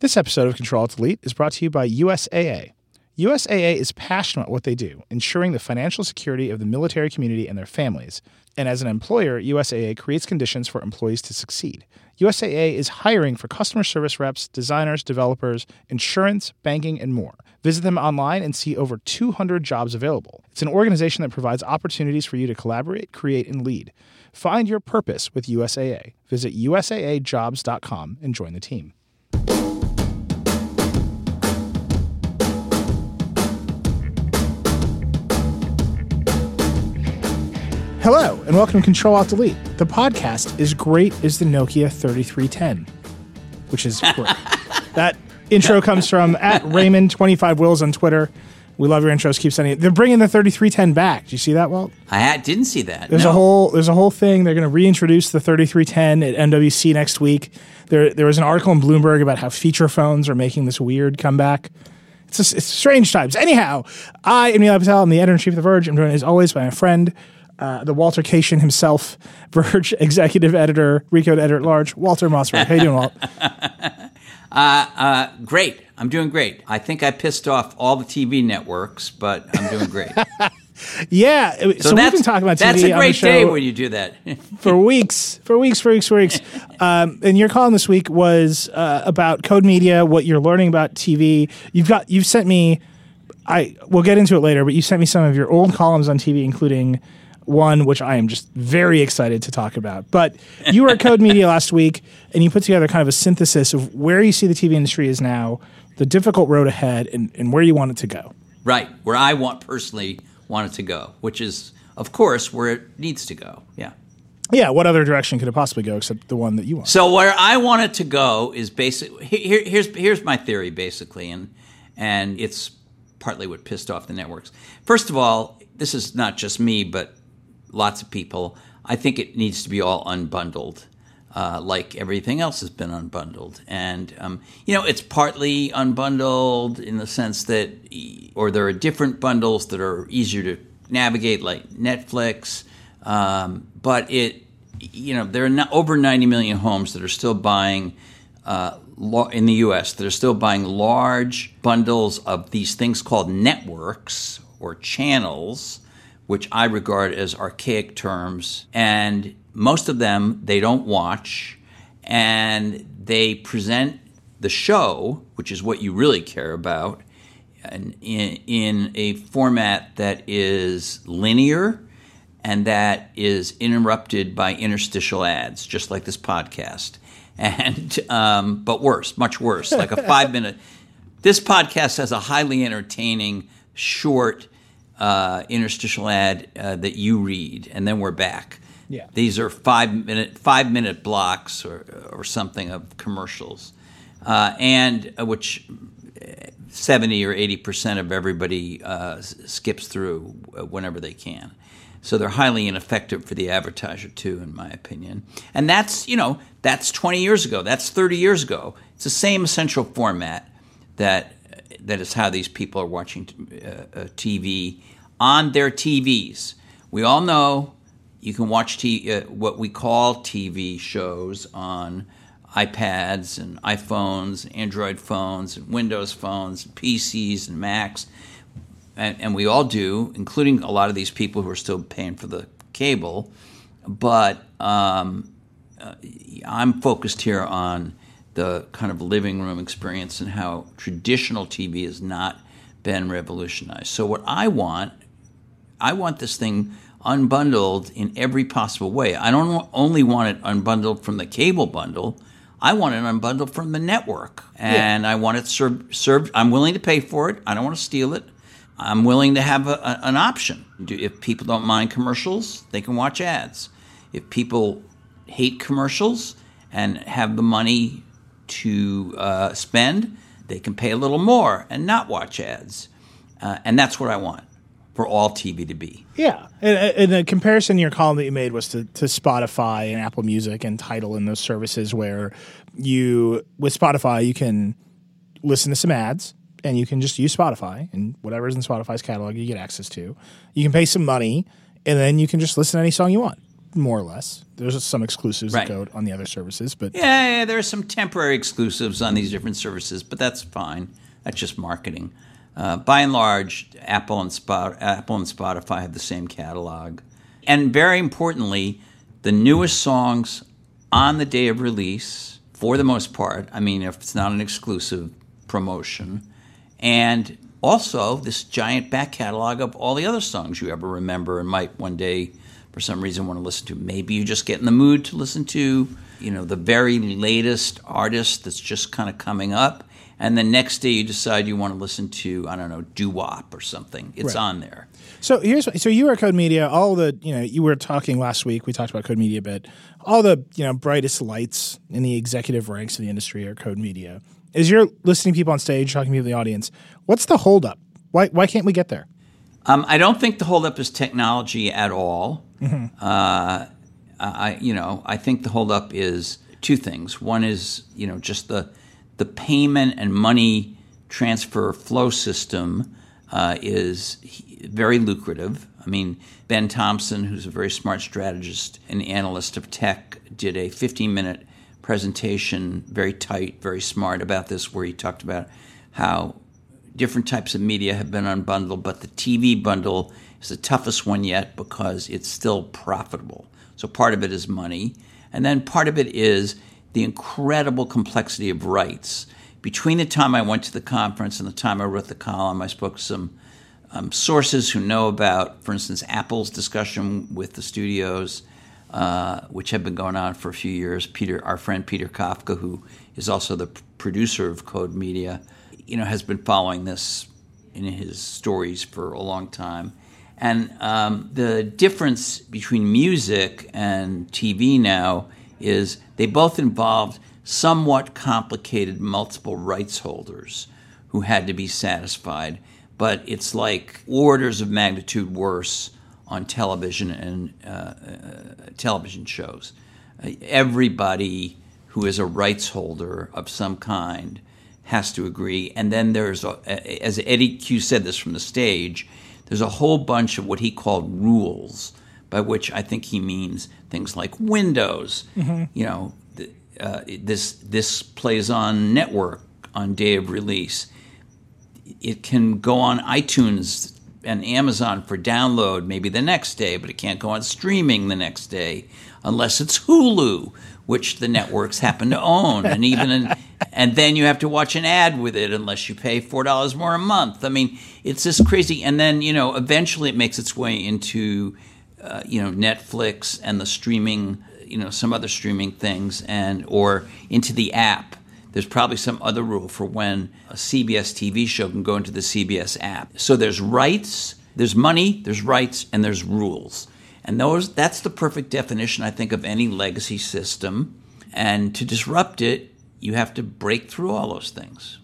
This episode of Control Alt Delete is brought to you by USAA. USAA is passionate about what they do, ensuring the financial security of the military community and their families. And as an employer, USAA creates conditions for employees to succeed. USAA is hiring for customer service reps, designers, developers, insurance, banking, and more. Visit them online and see over 200 jobs available. It's an organization that provides opportunities for you to collaborate, create, and lead. Find your purpose with USAA. Visit USAAjobs.com and join the team. Hello, and welcome to Control Alt Delete. The podcast is great as the Nokia 3310, which is great. that intro comes from at Raymond25 Wills on Twitter. We love your intros. Keep sending it. They're bringing the 3310 back. Do you see that, Walt? I didn't see that. There's no. a whole there's a whole thing. They're going to reintroduce the 3310 at MWC next week. There there was an article in Bloomberg about how feature phones are making this weird comeback. It's just, it's strange times. Anyhow, I am Neil Patel. I'm the editor in chief of The Verge. I'm joined as always by my friend, uh, the Walter Cation himself, Verge executive editor, Recode editor at large, Walter Mossberg. How you doing, Walt? Uh, great. I'm doing great. I think I pissed off all the TV networks, but I'm doing great. Yeah. So, we've that's, been talking about TV That's on a the great show day when you do that. for weeks, for weeks, for weeks, for weeks. Um, and your column this week was uh, about code media, what you're learning about TV. You've got you've sent me. I we'll get into it later, but you sent me some of your old columns on TV, including one which I am just very excited to talk about. But you were at Code Media last week, and you put together kind of a synthesis of where you see the TV industry is now, the difficult road ahead, and, and where you want it to go. right. Where I want personally want it to go, which is, of course, where it needs to go. Yeah. Yeah, what other direction could it possibly go except the one that you want? So where I want it to go is basically here, here's here's my theory basically, and and it's partly what pissed off the networks. First of all, this is not just me, but lots of people. I think it needs to be all unbundled, uh, like everything else has been unbundled, and um, you know it's partly unbundled in the sense that, or there are different bundles that are easier to navigate, like Netflix. Um, but it, you know, there are over 90 million homes that are still buying uh, in the U.S. that are still buying large bundles of these things called networks or channels, which I regard as archaic terms. And most of them they don't watch, and they present the show, which is what you really care about, in, in a format that is linear and that is interrupted by interstitial ads, just like this podcast. And um, but worse, much worse, like a five minute. This podcast has a highly entertaining short uh, interstitial ad uh, that you read, and then we're back. Yeah. these are five minute five minute blocks or or something of commercials, uh, and uh, which 70 or 80 percent of everybody uh, skips through whenever they can. So they're highly ineffective for the advertiser too, in my opinion. And that's you know that's 20 years ago. That's 30 years ago. It's the same essential format that that is how these people are watching uh, uh, TV on their TVs. We all know you can watch t- uh, what we call TV shows on iPads and iPhones, Android phones, and Windows phones, and PCs and Macs, and, and we all do, including a lot of these people who are still paying for the cable. But um, uh, I'm focused here on the kind of living room experience and how traditional TV has not been revolutionized. So what I want, I want this thing unbundled in every possible way. I don't only want it unbundled from the cable bundle. I want it unbundled from the network, and I want it served. Served. I'm willing to pay for it. I don't want to steal it. I'm willing to have a, a, an option. If people don't mind commercials, they can watch ads. If people hate commercials and have the money to uh, spend, they can pay a little more and not watch ads. Uh, and that's what I want for all TV to be. Yeah, and, and the comparison in your column that you made was to, to Spotify and Apple Music and Tidal and those services where you with Spotify you can listen to some ads and you can just use Spotify and whatever's in Spotify's catalog you get access to. You can pay some money and then you can just listen to any song you want. More or less. There's some exclusives Right. that go on the other services, but Yeah, yeah, there are some temporary exclusives on these different services, but that's fine. That's just marketing. Uh, by and large, Apple and Spot, Apple and Spotify have the same catalog, and very importantly, the newest songs on the day of release, for the most part. I mean, if it's not an exclusive promotion, and also this giant back catalog of all the other songs you ever remember and might one day for some reason want to listen to maybe you just get in the mood to listen to you know the very latest artist that's just kind of coming up and the next day you decide you want to listen to i don't know doo-wop or something it's Right. on there So here's so you at Code Media. All the you know you were talking last week. We talked about Code Media a bit. All the you know brightest lights in the executive ranks of the industry are Code Media. As you're listening to people on stage, talking to people in the audience, what's the holdup? Why why can't we get there? Um, I don't think the holdup is technology at all. Uh, I, you know, I think the holdup is two things. One is, you know, just the the payment and money transfer flow system uh, is very lucrative. I mean, Ben Thompson, who's a very smart strategist and analyst of tech, did a 15 minute presentation, very tight, very smart about this, where he talked about how different types of media have been unbundled, but the TV bundle is the toughest one yet because it's still profitable. So part of it is money, and then part of it is the incredible complexity of rights. Between the time I went to the conference and the time I wrote the column, I spoke to some um, sources who know about, for instance, Apple's discussion with the studios, uh, which have been going on for a few years. Peter, our friend Peter Kafka, who is also the producer of Code Media, you know, has been following this in his stories for a long time. And um, the difference between music and TV now is they both involved somewhat complicated multiple rights holders who had to be satisfied. But it's like orders of magnitude worse on television and uh, uh, television shows. Everybody who is a rights holder of some kind has to agree. And then there's, a, as Eddy Cue said this from the stage, there's a whole bunch of what he called rules, by which I think he means things like Windows. You know, th- uh, this this plays on network on day of release. It can go on iTunes and Amazon for download maybe the next day, but it can't go on streaming the next day unless it's Hulu, which the networks happen to own, and even and then you have to watch an ad with it unless you pay four dollars more a month. I mean, it's just crazy. And then you know, eventually it makes its way into uh, you know Netflix and the streaming, you know, some other streaming things, and or into the app. There's probably some other rule for when a CBS TV show can go into the CBS app. So there's rights, there's money, there's rights, and there's rules. And those that's the perfect definition, I think, of any legacy system. And to disrupt it, you have to break through all those things.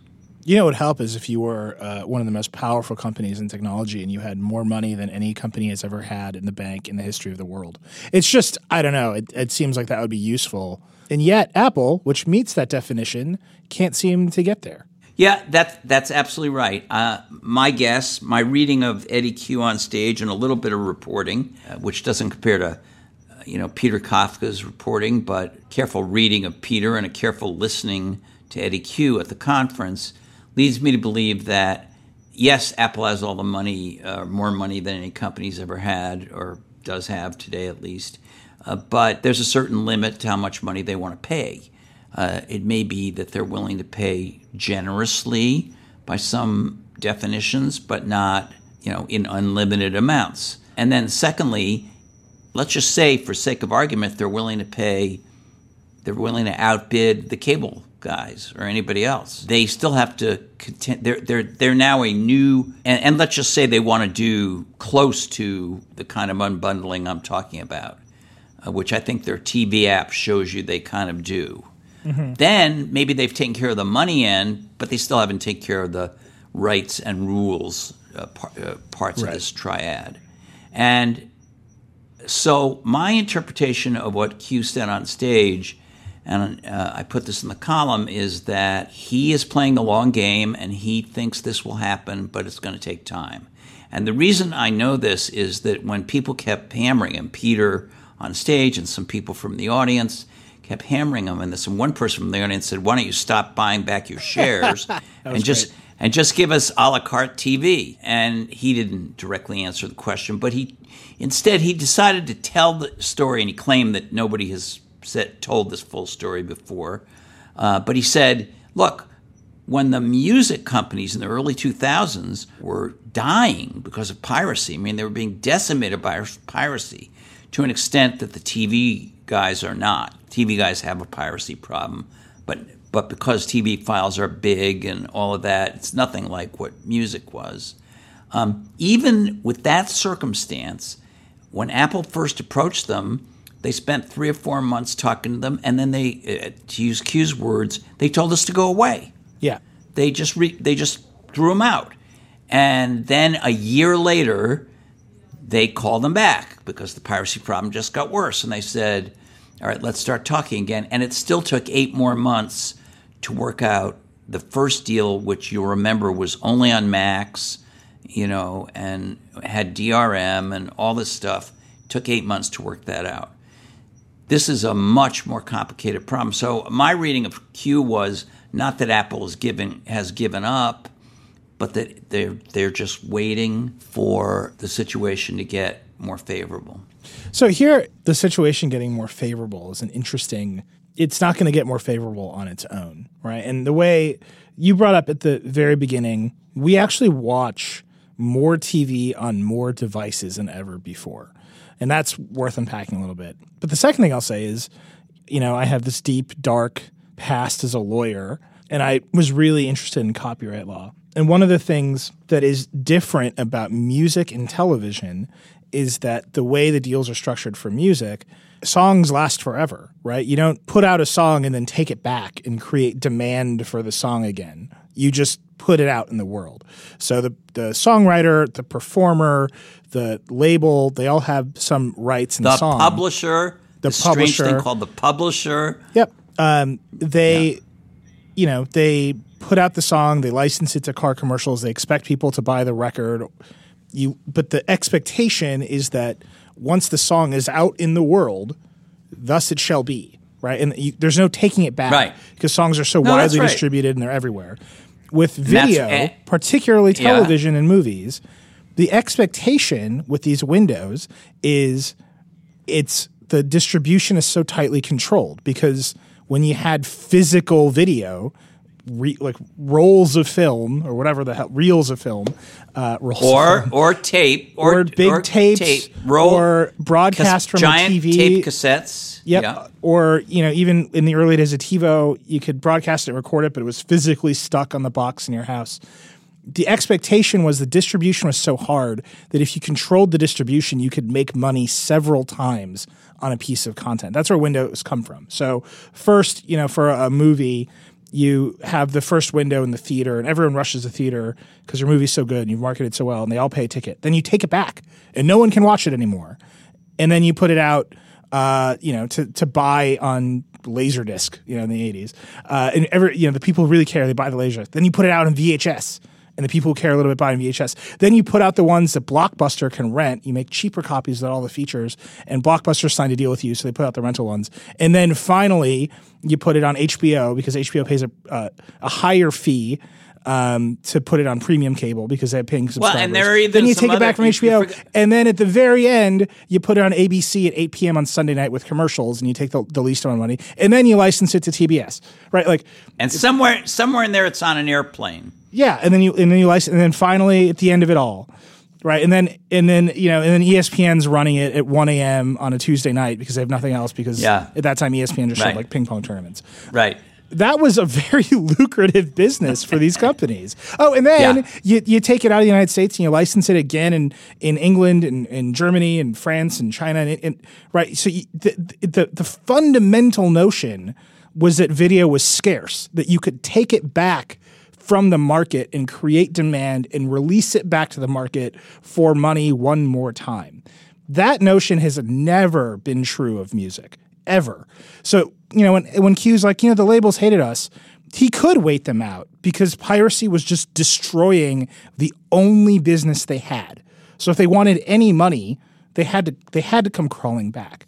You know, what would help is if you were uh, one of the most powerful companies in technology and you had more money than any company has ever had in the bank in the history of the world. It's just, I don't know, it, it seems like that would be useful. And yet, Apple, which meets that definition, can't seem to get there. Yeah, that that's absolutely right. Uh, my guess, my reading of Eddy Cue on stage and a little bit of reporting, uh, which doesn't compare to, uh, you know, Peter Kafka's reporting, but careful reading of Peter and a careful listening to Eddy Cue at the conference leads me to believe that yes, Apple has all the money, uh, more money than any company's ever had or does have today at least, uh, but there's a certain limit to how much money they want to pay. Uh, it may be that they're willing to pay generously by some definitions, but not, you know, in unlimited amounts. And then, secondly, let's just say, for sake of argument, they're willing to pay, they're willing to outbid the cable guys or anybody else. They still have to contend. They're they're they're now a new, and, and let's just say they want to do close to the kind of unbundling I'm talking about, uh, which I think their TV app shows you they kind of do. Then maybe they've taken care of the money end, but they still haven't taken care of the rights and rules uh, par- uh, parts Right. of this triad. And so my interpretation of what Cue said on stage, and uh, I put this in the column, is that he is playing the long game and he thinks this will happen, but it's going to take time. And the reason I know this is that when people kept hammering him, Peter on stage and some people from the audience kept hammering them. And this And one person from the audience said, "Why don't you stop buying back your shares and just great. and just give us a la carte TV?" And he didn't directly answer the question, but he instead he decided to tell the story, and he claimed that nobody has said, told this full story before. Uh, but he said, "Look." When the music companies in the early 2000s were dying because of piracy, I mean, they were being decimated by piracy to an extent that the TV guys are not. TV guys have a piracy problem, but but because TV files are big and all of that, it's nothing like what music was. Um, even with that circumstance, when Apple first approached them, they spent three or four months talking to them, and then they, uh, to use Cue's words, they told us to go away. Yeah. They just re- they just threw them out, and then a year later, they called them back because the piracy problem just got worse, and they said, "All right, let's start talking again." And it still took eight more months to work out the first deal, which you'll remember was only on Macs, you know, and had DRM and all this stuff. took eight months to work that out. This is a much more complicated problem. So my reading of Cue was not that Apple given has given up, but that they're they're just waiting for the situation to get more favorable. So here, the situation getting more favorable is an interesting. It's not going to get more favorable on its own, right? And the way you brought up at the very beginning, we actually watch more TV on more devices than ever before, and that's worth unpacking a little bit. But the second thing I'll say is, you know, I have this deep, dark past as a lawyer, and I was really interested in copyright law. And one of the things that is different about music and television is that the way the deals are structured for music, songs last forever, right? You don't put out a song and then take it back and create demand for the song again. You just put it out in the world. So the the songwriter, the performer, the label, they all have some rights in the, The song. publisher, The the publisher. thing called the publisher. Yep. Um, they, you know, they put out the song, they license it to car commercials, they expect people to buy the record. You, but the expectation is that once the song is out in the world, thus it shall be, right? And you, there's no taking it back, Right. Because songs are so No, widely right. distributed and they're everywhere. With video, eh, particularly yeah. television and movies, the expectation with these windows is it's the distribution is so tightly controlled because when you had physical video, re, like rolls of film or whatever the hell, reels of film, uh, Or film, or tape or, or big tapes, tape, roll, or broadcast from giant a TV. tape cassettes. Yep. Yeah. Or, you know, even in the early days of TiVo, you could broadcast it, record it, but it was physically stuck on the box in your house. The expectation was the distribution was so hard that if you controlled the distribution, you could make money several times on a piece of content. That's where Windows come from. So first, you know, for a movie, you have the first window in the theater and everyone rushes the theater because your movie's so good and you've marketed so well and they all pay a ticket. Then you take it back and no one can watch it anymore. And then you put it out uh, you know, to, to buy on Laserdisc, you know, in the 80s. Uh, and every, you know, the people who really care, they buy the Laser. Then you put it out on VHS. And the people who care a little bit buy on VHS. Then you put out the ones that Blockbuster can rent. You make cheaper copies with all the features. And Blockbuster signed a deal with you, so they put out the rental ones. And then finally, you put it on HBO because HBO pays a, uh, a higher fee um, to put it on premium cable because they're paying subscribers. Well, and there are then you take it back from you- you HBO, forget- and then at the very end, you put it on ABC at 8 p.m. on Sunday night with commercials, and you take the, the least amount of money, and then you license it to TBS, right? Like, And somewhere somewhere in there, it's on an airplane. Yeah, and then you and then you license, and then finally at the end of it all, right? And then and then you know, and then ESPN's running it at 1 a.m. on a Tuesday night because they have nothing else because Yeah. at that time ESPN just showed like ping pong tournaments. Right. that was a very lucrative business for these companies. Oh, and then Yeah. you, you take it out of the United States and you license it again in, in England and in Germany and France and China and, and right. So you, the, the the fundamental notion was that video was scarce, that you could take it back from the market and create demand and release it back to the market for money one more time. That notion has never been true of music ever. So, you know, when when Cue's like, you know, the labels hated us, he could wait them out because piracy was just destroying the only business they had. So if they wanted any money, they had to they had to come crawling back.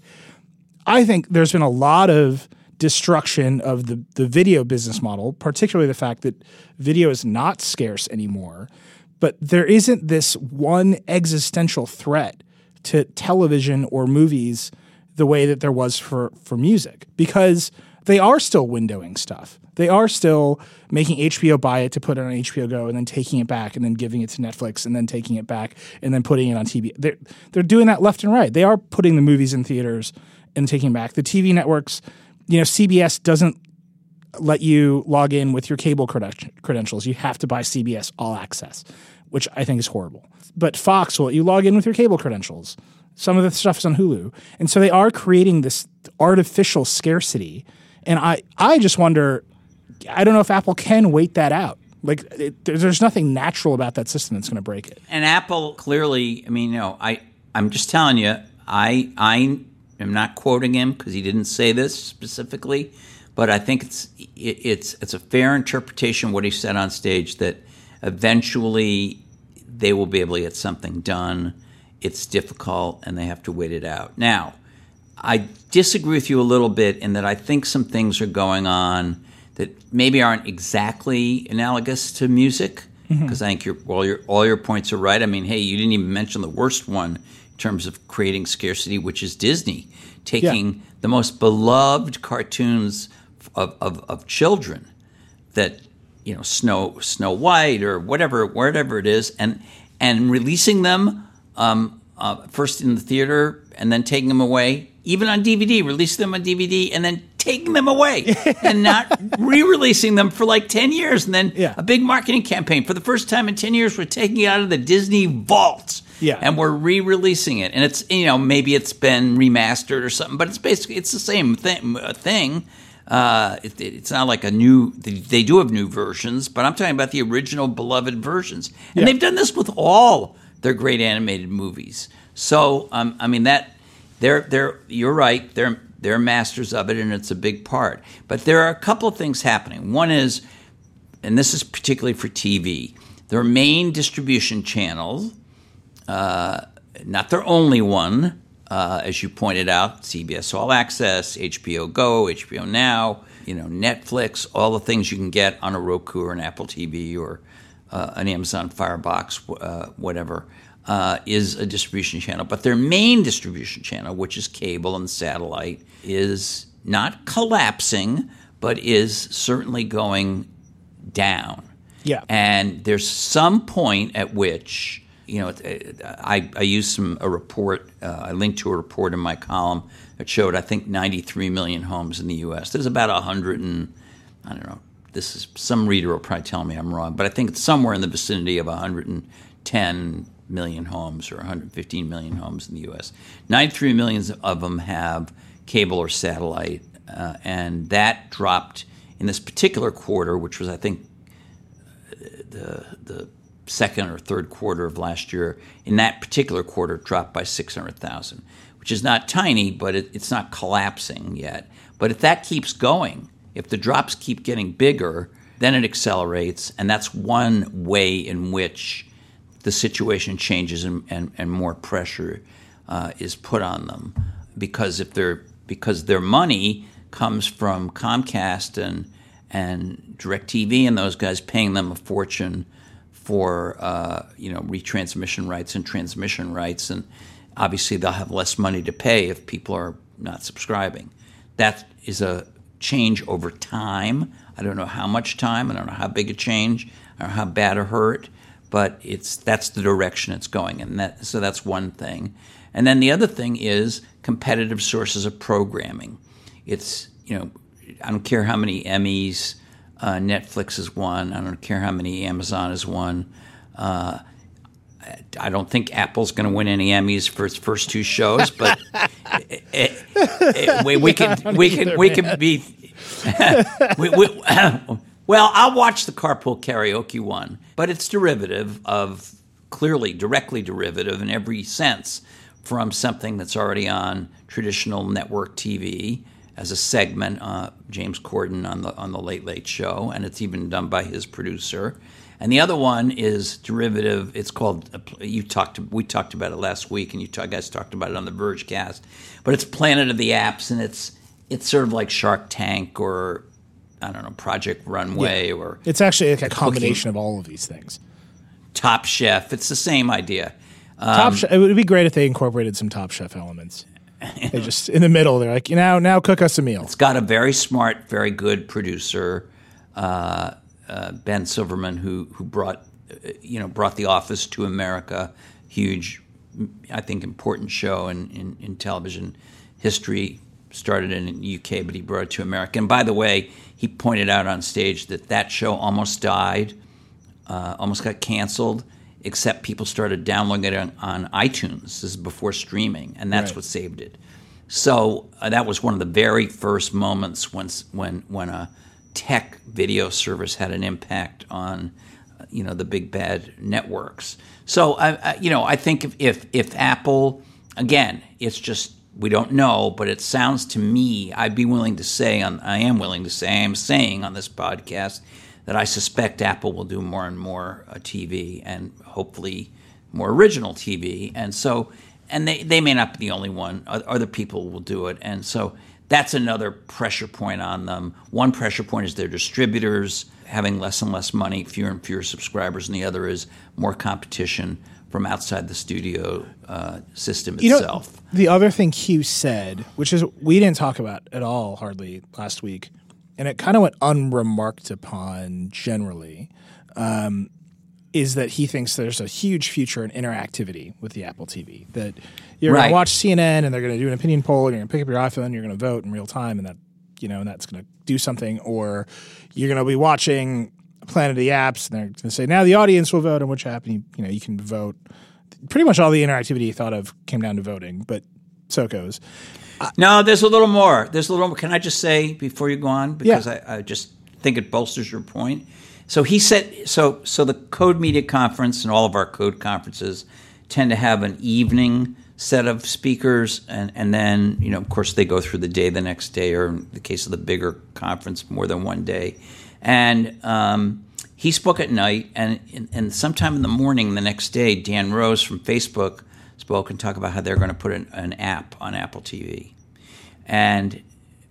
I think there's been a lot of destruction of the, the video business model, particularly the fact that video is not scarce anymore. But there isn't this one existential threat to television or movies the way that there was for, for music because they are still windowing stuff. They are still making HBO buy it to put it on HBO Go and then taking it back and then giving it to Netflix and then taking it back and then putting it on TV. They're, they're doing that left and right. They are putting the movies in theaters and taking back. The TV networks, you know, CBS doesn't let you log in with your cable credentials. You have to buy CBS All Access, which I think is horrible. But Fox will let you log in with your cable credentials. Some of the stuff is on Hulu. And so they are creating this artificial scarcity. And I, I just wonder, I don't know if Apple can wait that out. Like, it, there's nothing natural about that system that's going to break it. And Apple clearly, I mean, you know, I, I'm just telling you, I, I am not quoting him because he didn't say this specifically, but I think it's, it, it's, it's a fair interpretation of what he said on stage that eventually they will be able to get something done it's difficult and they have to wait it out. Now, I disagree with you a little bit in that I think some things are going on that maybe aren't exactly analogous to music because mm-hmm. I think your, all your all your points are right. I mean, hey, you didn't even mention the worst one terms of creating scarcity, which is Disney taking yeah. the most beloved cartoons of, of, of children that you know Snow Snow White or whatever whatever it is, and and releasing them um, uh, first in the theater and then taking them away, even on DVD, releasing them on DVD and then taking them away and not re-releasing them for like 10 years and then yeah. a big marketing campaign for the first time in 10 years we're taking it out of the Disney vault yeah. and we're re-releasing it and it's you know maybe it's been remastered or something but it's basically it's the same thing thing uh, it, it's not like a new they do have new versions but I'm talking about the original beloved versions and yeah. they've done this with all they're great animated movies. So um, I mean that they're they're you're right. They're they're masters of it, and it's a big part. But there are a couple of things happening. One is, and this is particularly for TV, their main distribution channel, uh, not their only one, uh, as you pointed out, CBS All Access, HBO Go, HBO Now, you know, Netflix, all the things you can get on a Roku or an Apple TV or uh, an Amazon Firebox, uh, whatever, uh, is a distribution channel. But their main distribution channel, which is cable and satellite, is not collapsing, but is certainly going down. Yeah. And there's some point at which, you know, I, I used some a report, uh, I linked to a report in my column that showed, I think, 93 million homes in the U.S. There's about 100 and, I don't know, this is some reader will probably tell me I'm wrong, but I think it's somewhere in the vicinity of 110 million homes or 115 million homes in the U.S. 93 million of them have cable or satellite, uh, and that dropped in this particular quarter, which was I think the the second or third quarter of last year. In that particular quarter, dropped by 600,000, which is not tiny, but it, it's not collapsing yet. But if that keeps going, if the drops keep getting bigger, then it accelerates, and that's one way in which the situation changes and, and, and more pressure uh, is put on them. Because if they're because their money comes from Comcast and and DirecTV and those guys paying them a fortune for uh, you know retransmission rights and transmission rights, and obviously they'll have less money to pay if people are not subscribing. That is a change over time. I don't know how much time. I don't know how big a change I don't know how bad or hurt, but it's that's the direction it's going, and that so that's one thing. And then the other thing is competitive sources of programming. It's you know I don't care how many Emmys uh, Netflix has won. I don't care how many Amazon has won. Uh, I don't think Apple's going to win any Emmys for its first two shows, but it, it, it, we, we yeah, can we can we can be. we, we, well, I'll watch the Carpool Karaoke one, but it's derivative of clearly directly derivative in every sense from something that's already on traditional network TV, as a segment. Uh, James Corden on the on the Late Late Show, and it's even done by his producer. And the other one is derivative. It's called you talked. We talked about it last week, and you guys talked about it on the Vergecast. But it's Planet of the Apps, and it's it's sort of like Shark Tank or I don't know Project Runway Yeah. or It's actually like a combination of all of these things. Top Chef. It's the same idea. Top Chef, it would be great if they incorporated some Top Chef elements. they just in the middle. They're like, you know, now cook us a meal. It's got a very smart, very good producer, uh, uh, Ben Silverman, who who brought uh, you know brought The Office to America. Huge, I think, important show in, in, in television history. Started in the UK, but he brought it to America. And by the way, he pointed out on stage that that show almost died, uh, almost got canceled, except people started downloading it on, on iTunes. This is before streaming, and that's Right. what saved it. So uh, that was one of the very first moments when when when a tech video service had an impact on uh, you know the big bad networks. So I, I you know I think if, if if Apple again it's just we don't know, but it sounds to me I'd be willing to say on I am willing to say I am saying on this podcast that I suspect Apple will do more and more uh, TV and hopefully more original TV. And so, and they, they may not be the only one. Other people will do it. And so that's another pressure point on them. One pressure point is their distributors having less and less money, fewer and fewer subscribers, and the other is more competition from outside the studio uh, system You know, itself. the other thing Cue said, which is we didn't talk about at all hardly last week, and it kind of went unremarked upon generally, um, is that he thinks there's a huge future in interactivity with the Apple TV. That you're going to watch CNN and they're going to do an opinion poll, and you're going to pick up your iPhone, and you're going to vote in real time, and that you know, and that's going to do something, or you're going to be watching Planet of the Apps, and they're going to say now the audience will vote on which app, and you, you know you can vote. Pretty much all the interactivity you thought of came down to voting, but so it goes. Uh, no, there's a little more. There's a little more. Can I just say before you go on because I, I just think it bolsters your point. So he said so. So the Code Media Conference and all of our code conferences tend to have an evening set of speakers, and and then you know, of course, they go through the day the next day, or in the case of the bigger conference, more than one day. And um, he spoke at night, and, and and sometime in the morning the next day, Dan Rose from Facebook spoke and talked about how they're going to put an, an app on Apple TV. And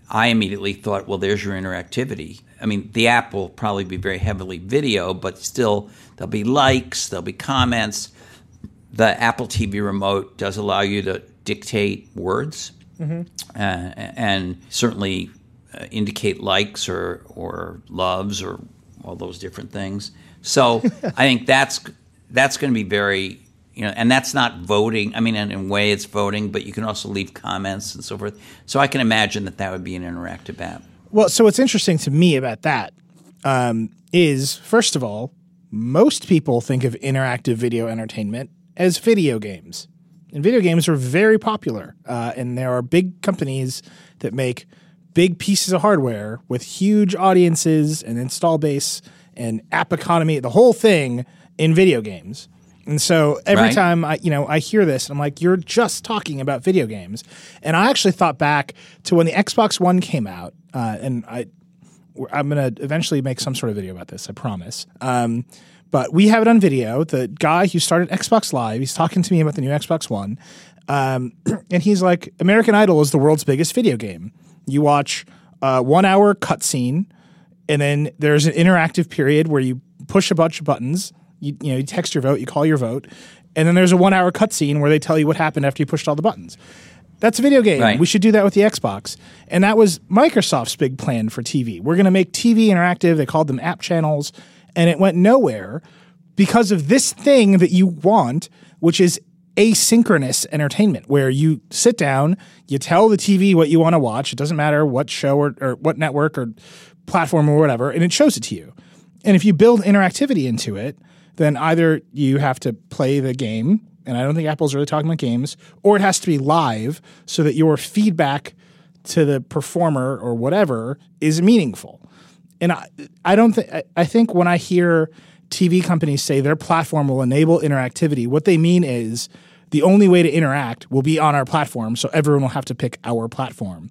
I immediately thought, well, there's your interactivity. I mean, the app will probably be very heavily video, but still there'll be likes, there'll be comments. The Apple TV remote does allow you to dictate words uh, and certainly uh, indicate likes or, or loves or all those different things. So I think that's that's going to be very you know, and that's not voting. I mean, in, in a way, it's voting, but you can also leave comments and so forth. So I can imagine that that would be an interactive app. Well, so what's interesting to me about that um, is, first of all, most people think of interactive video entertainment as video games. And video games are very popular. Uh, and there are big companies that make big pieces of hardware with huge audiences and install base and app economy, the whole thing in video games. And so every Right. time I, you know, I hear this, I'm like, you're just talking about video games. And I actually thought back to when the Xbox One came out, uh, and I, I'm going to eventually make some sort of video about this, I promise. Um, but we have it on video. The guy who started Xbox Live, he's talking to me about the new Xbox One. Um, and he's like, American Idol is the world's biggest video game. You watch a one hour cutscene, and then there's an interactive period where you push a bunch of buttons. You, you know, you text your vote, you call your vote, and then there's a one hour cutscene where they tell you what happened after you pushed all the buttons. That's a video game. Right. We should do that with the Xbox. And that was Microsoft's big plan for TV. We're going to make TV interactive. They called them app channels, and it went nowhere because of this thing that you want, which is asynchronous entertainment, where you sit down, you tell the TV what you want to watch. It doesn't matter what show or, or what network or platform or whatever, and it shows it to you. And if you build interactivity into it, then either you have to play the game, and I don't think Apple's really talking about games, or it has to be live so that your feedback to the performer or whatever is meaningful. And I, I don't think I think when I hear TV companies say their platform will enable interactivity, what they mean is the only way to interact will be on our platform, so everyone will have to pick our platform.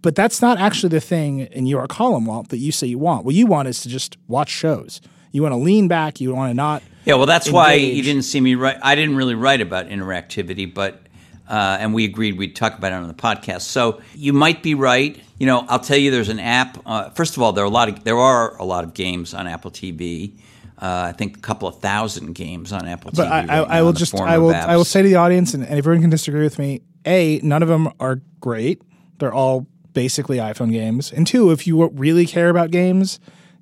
But that's not actually the thing in your column, Walt, that you say you want. What you want is to just watch shows. You want to lean back. You want to not. Yeah, well, that's why you didn't see me write. I didn't really write about interactivity, but uh, and we agreed we'd talk about it on the podcast. So you might be right. You know, I'll tell you, there's an app. Uh, first of all, there are a lot of there are a lot of games on Apple TV. Uh, I think a couple of thousand games on Apple But TV. I, right I, I will just I will. I will say to the audience, and, and everyone can disagree with me. A, none of them are great. They're all basically iPhone games. And two, if you really care about games,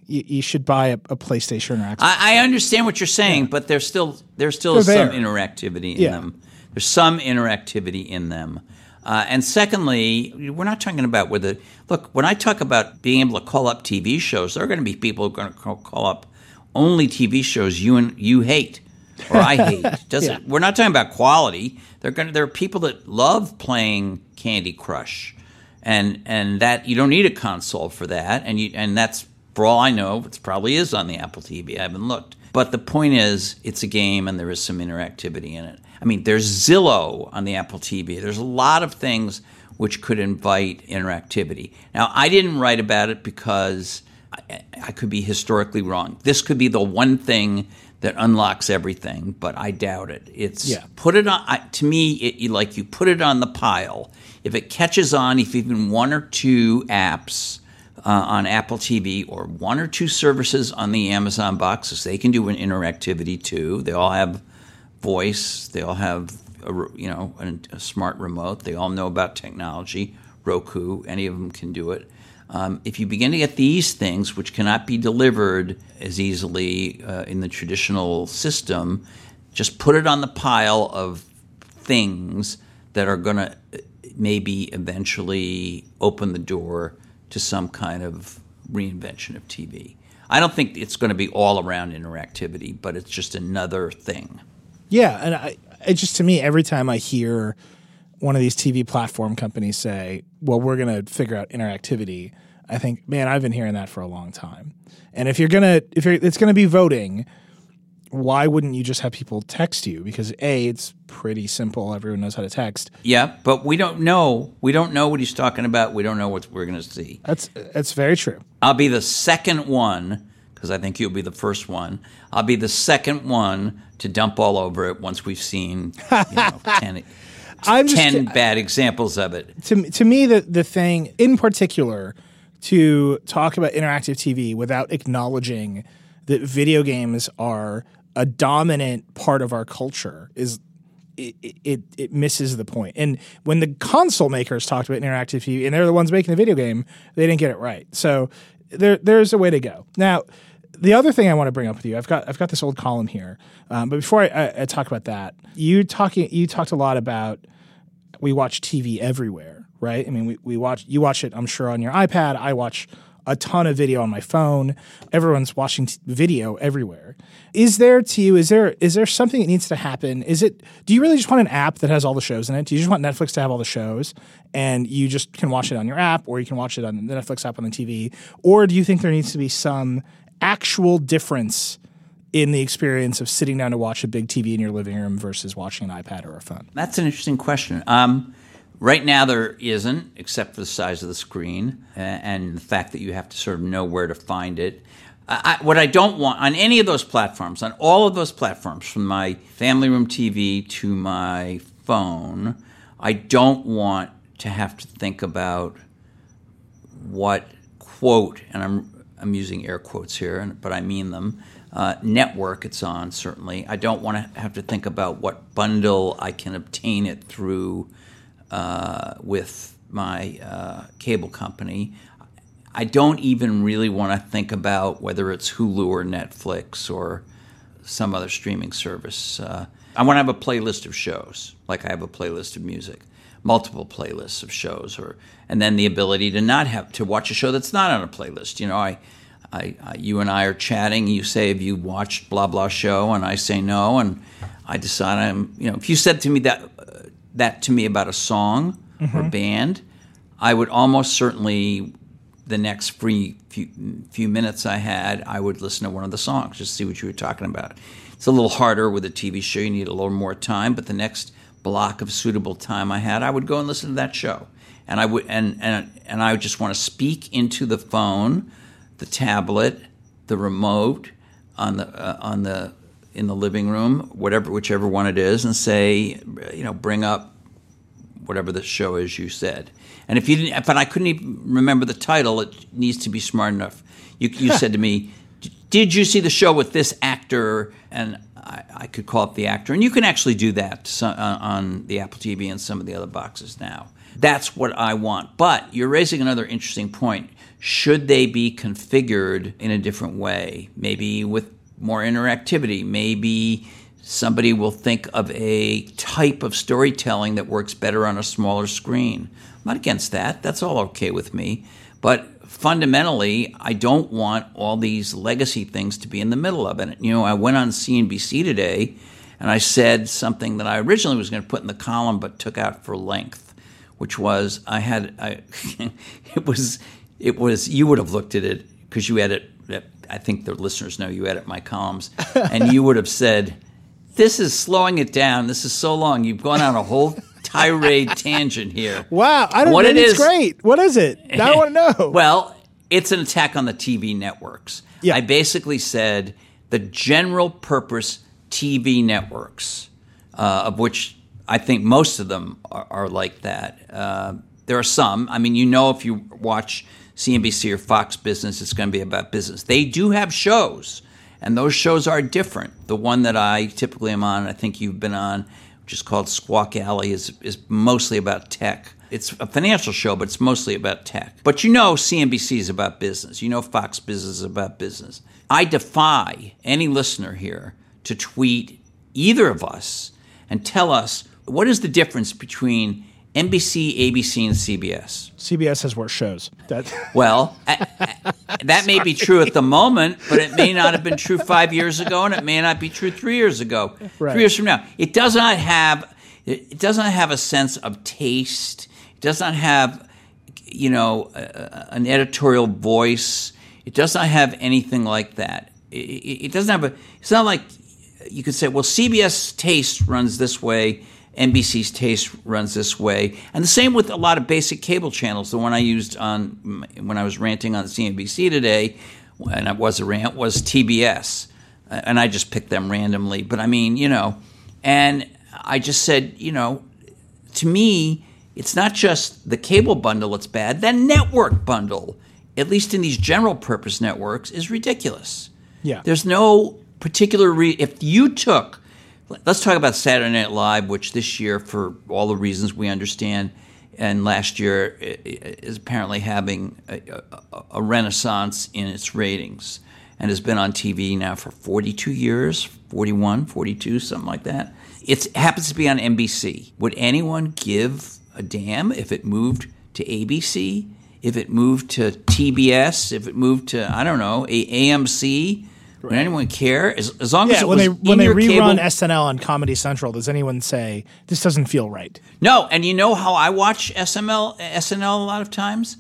you, you should buy a, a PlayStation or Xbox. I, I understand what you're saying, but there's still there's still They're some there. interactivity in Yeah. them. There's some interactivity in them. Uh, and secondly, we're not talking about whether look when I talk about being able to call up TV shows, there are going to be people who are going to call up only TV shows you and you hate or I hate. Doesn't Yeah. we're not talking about quality. They're going there are people that love playing Candy Crush, and and that you don't need a console for that, and you and that's for all I know, it probably is on the Apple TV. I haven't looked, but the point is, it's a game, and there is some interactivity in it. I mean, there's Zillow on the Apple TV. There's a lot of things which could invite interactivity. Now, I didn't write about it because I, I could be historically wrong. This could be the one thing that unlocks everything, but I doubt it. It's Yeah. put it on. I, to me, it, like you put it on the pile. If it catches on, if even one or two apps uh, on Apple TV or one or two services on the Amazon boxes, they can do an interactivity too. They all have voice. They all have a, you know a, a smart remote. They all know about technology. Roku, any of them can do it. Um, if you begin to get these things, which cannot be delivered as easily uh, in the traditional system, just put it on the pile of things that are going to maybe eventually open the door to some kind of reinvention of TV. I don't think it's going to be all around interactivity, but it's just another thing. Yeah, and I, it just to me every time I hear one of these TV platform companies say, "Well, we're going to figure out interactivity," I think, man, I've been hearing that for a long time. And if you're gonna, if you're, it's going to be voting, why wouldn't you just have people text you? Because a, it's pretty simple. Everyone knows how to text. Yeah, but we don't know. We don't know what he's talking about. We don't know what we're going to see. That's that's very true. I'll be the second one because I think you'll be the first one. I'll be the second one to dump all over it once we've seen you know, 10, I'm just 10 bad examples of it. to to me the the thing in particular to talk about interactive TV without acknowledging that video games are a dominant part of our culture is it, it it misses the point. And when the console makers talked about interactive TV, and they're the ones making the video game, they didn't get it right. So there there's a way to go. Now, the other thing I want to bring up with you, I've got I've got this old column here, um, but before I, I, I talk about that, you talking you talked a lot about we watch TV everywhere, right? I mean, we, we watch you watch it, I'm sure, on your iPad. I watch a ton of video on my phone. Everyone's watching t- video everywhere. Is there to you? Is there is there something that needs to happen? Is it? Do you really just want an app that has all the shows in it? Do you just want Netflix to have all the shows, and you just can watch it on your app, or you can watch it on the Netflix app on the TV, or do you think there needs to be some actual difference? In the experience of sitting down to watch a big TV in your living room versus watching an iPad or a phone. That's an interesting question. Um, right now, there isn't, except for the size of the screen uh, and the fact that you have to sort of know where to find it. I, what I don't want on any of those platforms, on all of those platforms, from my family room TV to my phone, I don't want to have to think about what quote, and I'm I'm using air quotes here, but I mean them. Uh, network it's on certainly. I don't want to have to think about what bundle I can obtain it through uh, with my uh, cable company. I don't even really want to think about whether it's Hulu or Netflix or some other streaming service. Uh, I want to have a playlist of shows, like I have a playlist of music, multiple playlists of shows, or and then the ability to not have to watch a show that's not on a playlist. You know, I, I, I you and I are chatting. You say, "Have you watched blah blah show?" And I say no, and I decide I'm. You know, if you said to me that uh, that to me about a song or band, I would almost certainly the next free few, few minutes I had, I would listen to one of the songs just see what you were talking about. It's a little harder with a TV show; you need a little more time. But the next block of suitable time I had, I would go and listen to that show. and I would and and and I would just want to speak into the phone, the tablet, the remote on the uh, on the in the living room, whatever whichever one it is, and say, you know, bring up whatever the show is you said. And if you didn't, if I couldn't even remember the title, it needs to be smart enough. You, you said to me, "Did you see the show with this actor?" And I, I could call up the actor, and you can actually do that on the Apple TV and some of the other boxes now. That's what I want. But you're raising another interesting point. Should they be configured in a different way? Maybe with more interactivity. Maybe somebody will think of a type of storytelling that works better on a smaller screen. I'm not against that. That's all okay with me. But fundamentally, I don't want all these legacy things to be in the middle of it. You know, I went on CNBC today and I said something that I originally was going to put in the column but took out for length, which was I had I it was it was you would have looked at it because you edit I think the listeners know you edit my columns and you would have said this is slowing it down. This is so long. You've gone on a whole tirade tangent here. Wow, I don't What It's great. What is it? I want to know. Well, it's an attack on the TV networks. Yeah. I basically said the general purpose TV networks, uh, of which I think most of them are, are like that. Uh, there are some. I mean, you know, if you watch CNBC or Fox Business, it's going to be about business. They do have shows, and those shows are different. The one that I typically am on, I think you've been on, which is called Squawk Alley, is, is mostly about tech. It's a financial show, but it's mostly about tech. But you know, CNBC is about business. You know, Fox Business is about business. I defy any listener here to tweet either of us and tell us what is the difference between NBC, ABC, and CBS. CBS has worse shows. That Well, I- I- that may be true at the moment, but it may not have been true five years ago, and it may not be true three years ago, Right. three years from now. It does not have it does not have a sense of taste. It does not have, you know, a- an editorial voice. It does not have anything like that. It, it, it doesn't have a. It's not like you could say, well, CBS taste runs this way, NBC's taste runs this way, and the same with a lot of basic cable channels. The one I used on when I was ranting on CNBC today, and it was a rant, was TBS, uh, and I just picked them randomly. But I mean, you know, and I just said, you know, to me, it's not just the cable bundle that's bad. The network bundle, at least in these general purpose networks, is ridiculous. Yeah. There's no particular re- if you took let's talk about Saturday Night Live, which this year, for all the reasons we understand, and last year is apparently having a, a, a renaissance in its ratings and has been on TV now for 42 years, 41, 42, something like that. It happens to be on NBC. Would anyone give a damn if it moved to ABC? If it moved to TBS? If it moved to, I don't know, a- AMC? Would anyone care? As, as long as yeah, it when they when they rerun cable- SNL on Comedy Central, does anyone say this doesn't feel right? No, and you know how I watch SML, SNL a lot of times?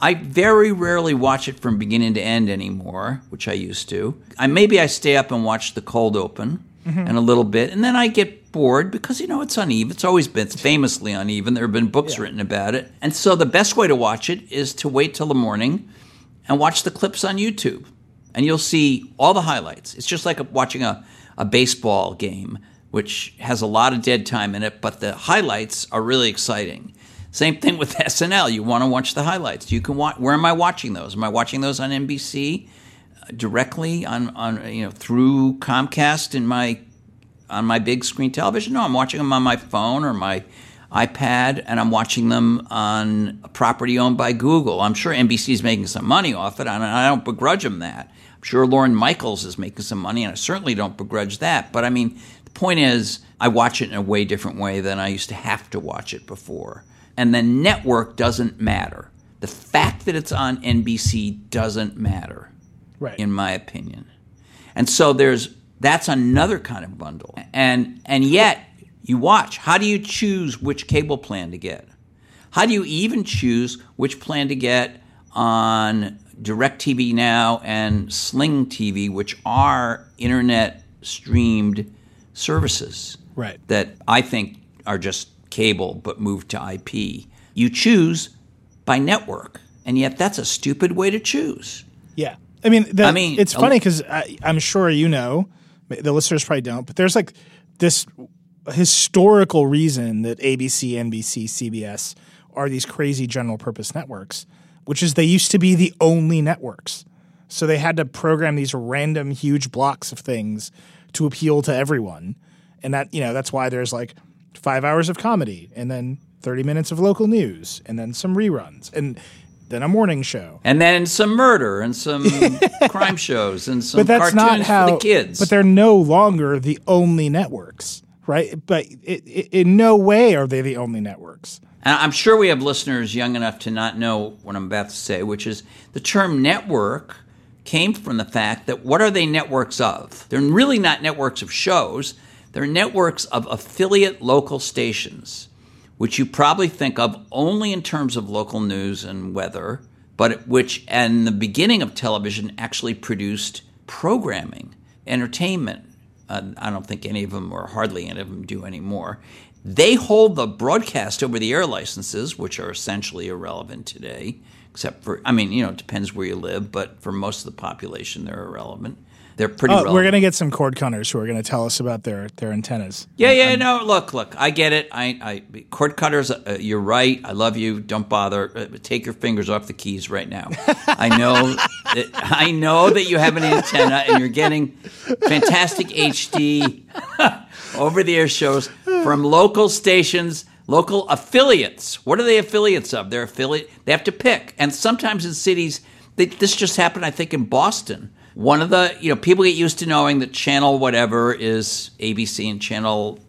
I very rarely watch it from beginning to end anymore, which I used to. I maybe I stay up and watch the cold open mm-hmm. and a little bit, and then I get bored because you know it's uneven. It's always been it's famously uneven. There have been books written about it, and so the best way to watch it is to wait till the morning and watch the clips on YouTube, and you'll see all the highlights. It's just like watching a, a baseball game, which has a lot of dead time in it, but the highlights are really exciting. Same thing with SNL. You want to watch the highlights. You can watch. Where am I watching those? Am I watching those on NBC uh, directly on on you know through Comcast in my on my big screen television? No, I'm watching them on my phone or my iPad, and I'm watching them on a property owned by Google. I'm sure NBC is making some money off it, and I don't begrudge them that. Sure Lorne Michaels is making some money, and I certainly don't begrudge that. But I mean, the point is, I watch it in a way different way than I used to have to watch it before. And the network doesn't matter. The fact that it's on NBC doesn't matter Right. in my opinion. And so there's that's another kind of bundle. And and yet you watch. How do you choose which cable plan to get? How do you even choose which plan to get on DirecTV Now and Sling TV, which are internet streamed services? Right. That I think are just cable but moved to IP. you choose by network, and yet that's a stupid way to choose. Yeah. I mean, the, I mean, it's funny because I'm sure you know, the listeners probably don't, but there's like this historical reason that ABC, NBC, CBS are these crazy general purpose networks, which is they used to be the only networks. So they had to program these random huge blocks of things to appeal to everyone. And that, you know, that's why there's like five hours of comedy and then 30 minutes of local news and then some reruns and then a morning show. And then some murder and some crime shows and some but that's cartoons not how for the kids. But they're no longer the only networks, right? But it, it, in no way are they the only networks. And I'm sure we have listeners young enough to not know what I'm about to say, which is the term network came from the fact that what are they networks of? They're really not networks of shows, they're networks of affiliate local stations, which you probably think of only in terms of local news and weather, but which in the beginning of television actually produced programming, entertainment. Uh, I don't think any of them, or hardly any of them, do anymore. They hold the broadcast over the air licenses, which are essentially irrelevant today, except for, I mean, you know, it depends where you live, but for most of the population, they're irrelevant. They're pretty Oh, we're going to get some cord cutters who are going to tell us about their, their antennas. Yeah, yeah, no, look, look, I get it. I, I cord cutters. Uh, you're right. I love you. Don't bother. Uh, take your fingers off the keys right now. I know, that, I know that you have an antenna and you're getting fantastic HD over-the-air shows from local stations, local affiliates. What are they affiliates of? They're affiliate. They have to pick, and sometimes in cities, they, this just happened. I think in Boston. One of the, you know, people get used to knowing that channel whatever is ABC and channel,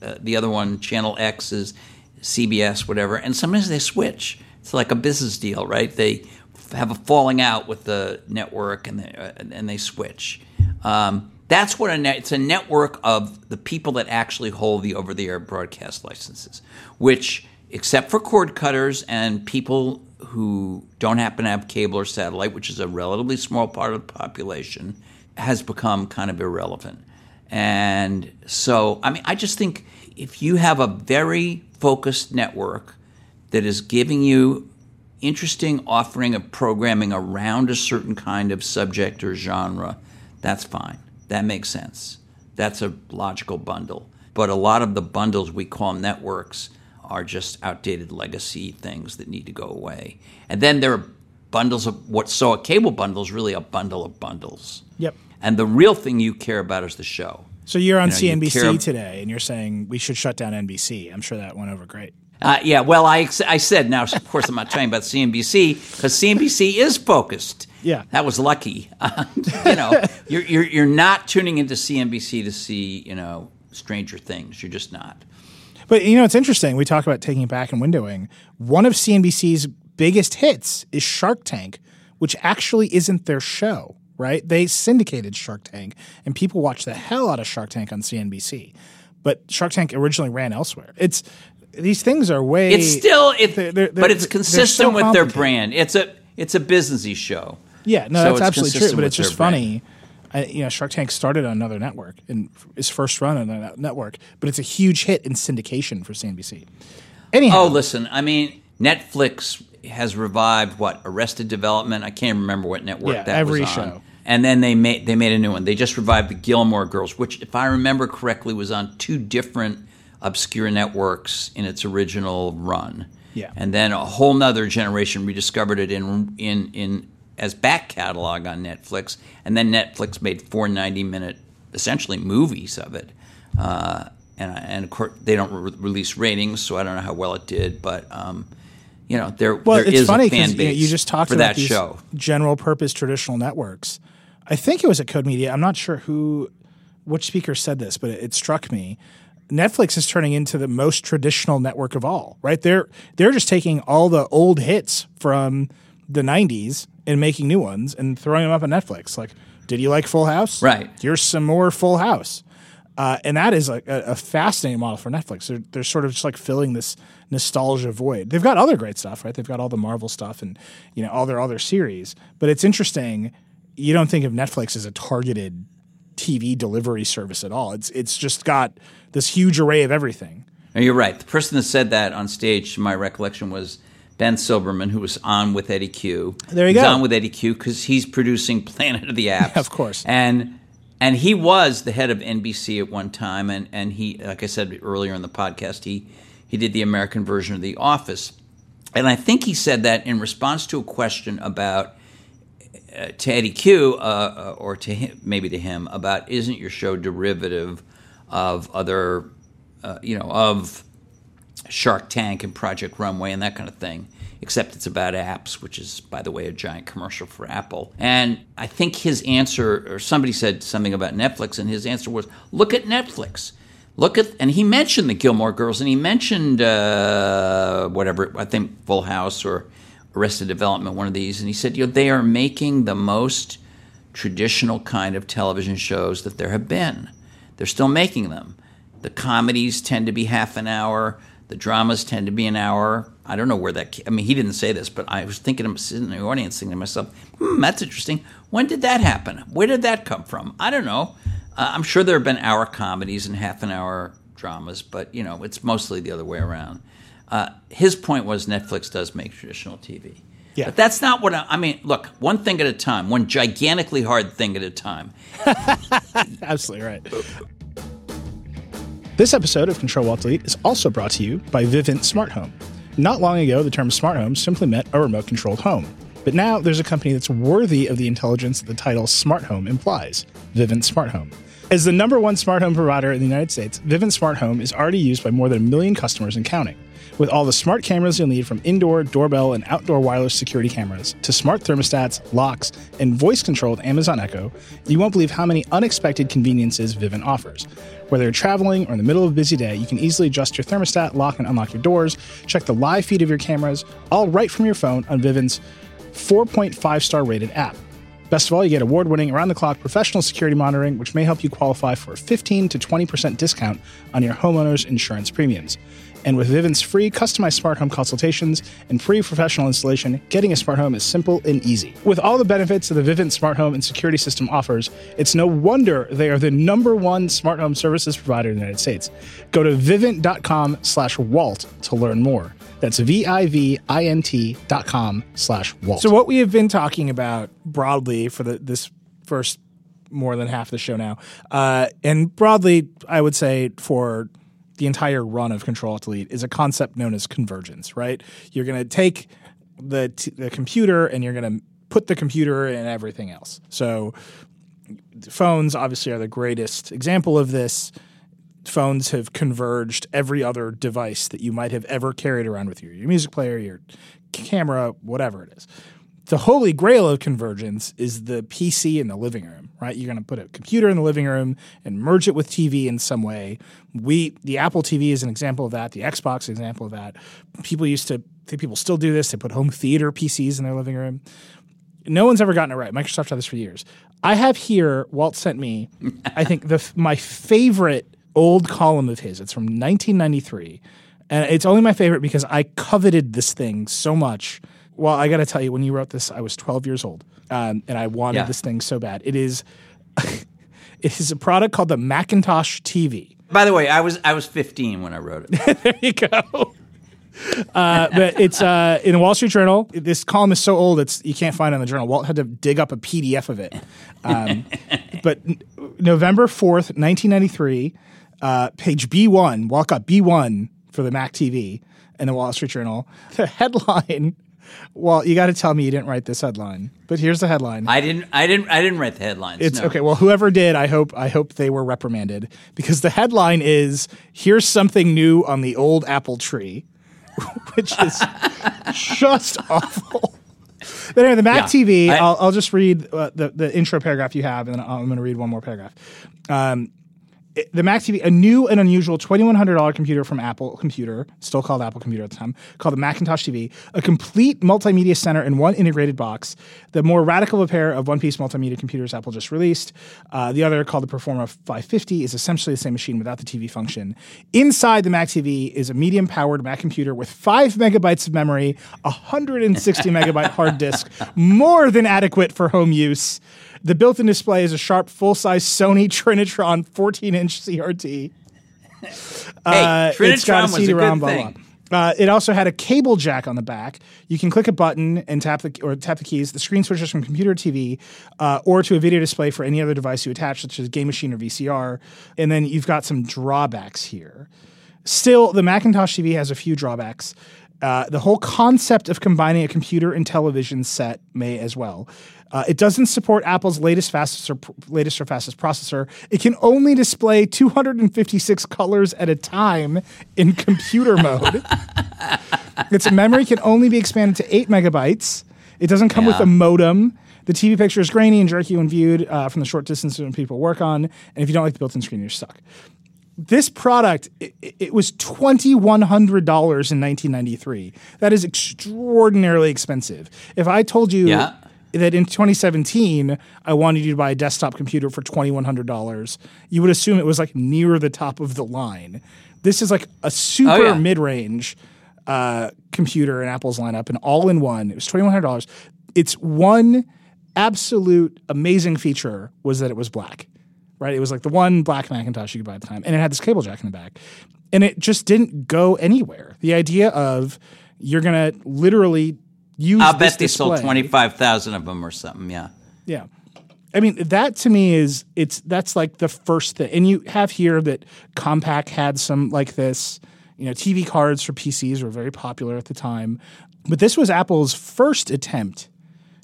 uh, the other one, channel X is CBS, whatever. And sometimes they switch. It's like a business deal, right? They have a falling out with the network and they, uh, and they switch. Um, that's what a net, it's a network of the people that actually hold the over the air broadcast licenses, which, except for cord cutters and people who don't happen to have cable or satellite, which is a relatively small part of the population, has become kind of irrelevant. And so, I mean, I just think if you have a very focused network that is giving you interesting offering of programming around a certain kind of subject or genre, that's fine. That makes sense. That's a logical bundle. But a lot of the bundles we call networks are just outdated legacy things that need to go away. And then there are bundles of what so a cable bundle is really a bundle of bundles. Yep. And the real thing you care about is the show. So you're on You know, CNBC care- today, and you're saying we should shut down NBC. I'm sure that went over great. Uh, yeah, well, I, I said now, of course, I'm not talking about CNBC because CNBC is focused. Yeah. that was lucky. you know, you're, you're you're not tuning into CNBC to see you know Stranger Things. You're just not. But you know, it's interesting. We talk about taking it back and windowing. One of CNBC's biggest hits is Shark Tank, which actually isn't their show, right? They syndicated Shark Tank, and people watch the hell out of Shark Tank on CNBC. But Shark Tank originally ran elsewhere. It's these things are way. It's still it, They're- they're- but it's consistent so with their brand. It's a it's a businessy show. Yeah, no, So that's absolutely true. But it's just funny. I, you know, Shark Tank started on another network and his first run on a network, but it's a huge hit in syndication for CNBC. Anyhow, Oh, listen, I mean, Netflix has revived what Arrested Development. I can't remember what network Yeah, that every was on. show. And then they made they made a new one. They just revived the Gilmore Girls, which, if I remember correctly, was on two different obscure networks in its original run. Yeah. And then a whole nother generation rediscovered it in in in as back catalog on Netflix, and then Netflix made four 90 minute essentially movies of it. Uh, and and of course they don't re- release ratings, so I don't know how well it did, but um, you know there well, there it's is funny a fan because base you just talked about that these show. general purpose traditional networks. I think it was at Code Media. I'm not sure who, which speaker said this, but it, it struck me. Netflix is turning into the most traditional network of all. Right? They're they're just taking all the old hits from the '90s and making new ones and throwing them up on Netflix. Like, did you like Full House? Right. Here's some more Full House. Uh, and that is like a, a fascinating model for Netflix. They're, they're sort of just like filling this nostalgia void. They've got other great stuff, right? They've got all the Marvel stuff and you know all their other series. But it's interesting. You don't think of Netflix as a targeted TV delivery service at all. It's it's just got this huge array of everything. No, you're right. The person that said that on stage, to my recollection, was Ben Silverman, who was on with Eddy Cue. There you he's go. on with Eddy Cue because he's producing Planet of the Apps, Of course. and and he was the head of NBC at one time, and and he, like I said earlier in the podcast, he he did the American version of The Office, and I think he said that in response to a question about uh, to Eddy Cue, uh, uh, or to him, maybe to him, about isn't your show derivative of other, uh, you know, of Shark Tank and Project Runway and that kind of thing, except it's about apps, which is, by the way, a giant commercial for Apple. And I think his answer, or somebody said something about Netflix, and his answer was, look at Netflix. Look at, and he mentioned the Gilmore Girls, and he mentioned uh, whatever, I think Full House or Arrested Development, one of these, and he said, you know, they are making the most traditional kind of television shows that there have been. They're still making them. The comedies tend to be half an hour. The dramas tend to be an hour. I don't know where that. I mean, he didn't say this, but I was thinking, I'm sitting in the audience, thinking to myself, "Hmm, that's interesting. When did that happen? Where did that come from? I don't know. Uh, I'm sure there have been hour comedies and half an hour dramas, but you know, it's mostly the other way around. Uh, his point was Netflix does make traditional TV. Yeah. But that's not what I, I mean. Look, one thing at a time, one gigantically hard thing at a time. Absolutely right. This episode of Control Alt Delete is also brought to you by Vivint Smart Home. Not long ago, the term smart home simply meant a remote controlled home. But now there's a company that's worthy of the intelligence that the title smart home implies Vivint Smart Home. As the number one smart home provider in the United States, Vivint Smart Home is already used by more than a million customers and counting. With all the smart cameras you'll need from indoor, doorbell, and outdoor wireless security cameras to smart thermostats, locks, and voice controlled Amazon Echo, you won't believe how many unexpected conveniences Vivint offers. Whether you're traveling or in the middle of a busy day, you can easily adjust your thermostat, lock and unlock your doors, check the live feed of your cameras, all right from your phone on Vivint's 4.5 star rated app. Best of all, you get award winning, around the clock professional security monitoring, which may help you qualify for a 15 to 20% discount on your homeowner's insurance premiums. And with Vivint's free customized smart home consultations and free professional installation, getting a smart home is simple and easy. With all the benefits that the Vivint smart home and security system offers, it's no wonder they are the number one smart home services provider in the United States. Go to vivint.com slash Walt to learn more. That's V-I-V-I-N-T dot com slash Walt. So what we have been talking about broadly for the, this first more than half the show now, uh, and broadly, I would say for the entire run of Control Alt Delete is a concept known as convergence. Right? You're going to take the t- the computer and you're going to put the computer in everything else. So phones obviously are the greatest example of this. Phones have converged every other device that you might have ever carried around with you your music player, your camera, whatever it is. The holy grail of convergence is the PC in the living room, right? You're going to put a computer in the living room and merge it with TV in some way. We, the Apple TV is an example of that. The Xbox example of that. People used to, people still do this. They put home theater PCs in their living room. No one's ever gotten it right. Microsoft had this for years. I have here. Walt sent me. I think the my favorite old column of his. It's from 1993, and it's only my favorite because I coveted this thing so much. Well, I got to tell you, when you wrote this, I was 12 years old, um, and I wanted Yeah. this thing so bad. It is. it is a product called the Macintosh TV. By the way, I was I was 15 when I wrote it. there you go. Uh, but it's uh, in the Wall Street Journal. This column is so old, it's you can't find it on the journal. Walt had to dig up a PDF of it. Um, but n- November fourth, nineteen ninety three, uh, page B one. Walt got B one for the Mac TV in the Wall Street Journal. The headline. Well, you got to tell me you didn't write this headline, but here's the headline. I didn't I didn't I didn't write the headlines. It's no. okay. Well, whoever did, I hope I hope they were reprimanded because the headline is "Here's something new on the old apple tree," which is just awful. But anyway, the Mac Yeah. TV. I- I'll, I'll just read uh, the the intro paragraph you have, and then I'm going to read one more paragraph. Um, the Mac TV, a new and unusual $2,100 computer from Apple Computer, still called Apple Computer at the time, called the Macintosh TV, a complete multimedia center in one integrated box, the more radical of a pair of one piece multimedia computers Apple just released. Uh, the other, called the Performa 550, is essentially the same machine without the TV function. Inside the Mac TV is a medium powered Mac computer with five megabytes of memory, 160 megabyte hard disk, more than adequate for home use. The built-in display is a sharp, full-size Sony Trinitron 14-inch CRT. Uh, Hey, it's got Trinitron was a good thing. Uh, it also had a cable jack on the back. You can click a button and tap the or tap the keys. The screen switches from computer to TV uh, or to a video display for any other device you attach, such as game machine or VCR. And then you've got some drawbacks here. Still, the Macintosh TV has a few drawbacks. Uh, the whole concept of combining a computer and television set may as well. Uh, it doesn't support Apple's latest fastest or latest or fastest processor. It can only display 256 colors at a time in computer mode. its memory can only be expanded to eight megabytes. It doesn't come with a modem. The TV picture is grainy and jerky when viewed uh, from the short distance when people work on. And if you don't like the built-in screen, you're stuck this product it, it was $2100 in 1993 that is extraordinarily expensive. If i told you Yeah. that in 2017 i wanted you to buy a desktop computer for $2100 you would assume it was like near the top of the line. This is like a super Oh, yeah. mid-range uh, computer in apple's lineup and all in one it was $2100 its one absolute amazing feature was that it was black right? It was like the one black Macintosh you could buy at the time, and it had this cable jack in the back, and it just didn't go anywhere. The idea of you're gonna literally use I'll this bet they sold twenty five thousand of them or something. Yeah. yeah. I mean, that to me is it's that's like the first thing. And you have here that Compaq had some like this. You know, TV cards for PCs were very popular at the time. But this was Apple's first attempt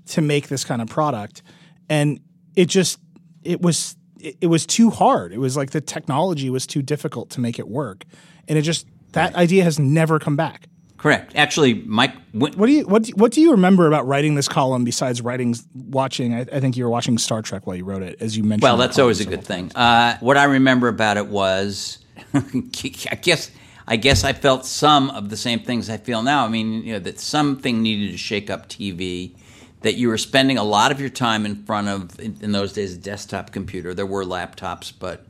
to make this kind of product. And it just it was it, it was too hard. It was like the technology was too difficult to make it work. And it just that idea has never come back. Correct. Actually, Mike. When, What do you what do, what do you remember about writing this column besides writing watching? I, I think you were watching Star Trek while you wrote it, as you mentioned. Well, that's always a good thing. Uh, what I remember about it was, I guess, I guess I felt some of the same things I feel now. I mean, you know, that something needed to shake up TV. That you were spending a lot of your time in front of, in, in those days, a desktop computer. There were laptops, but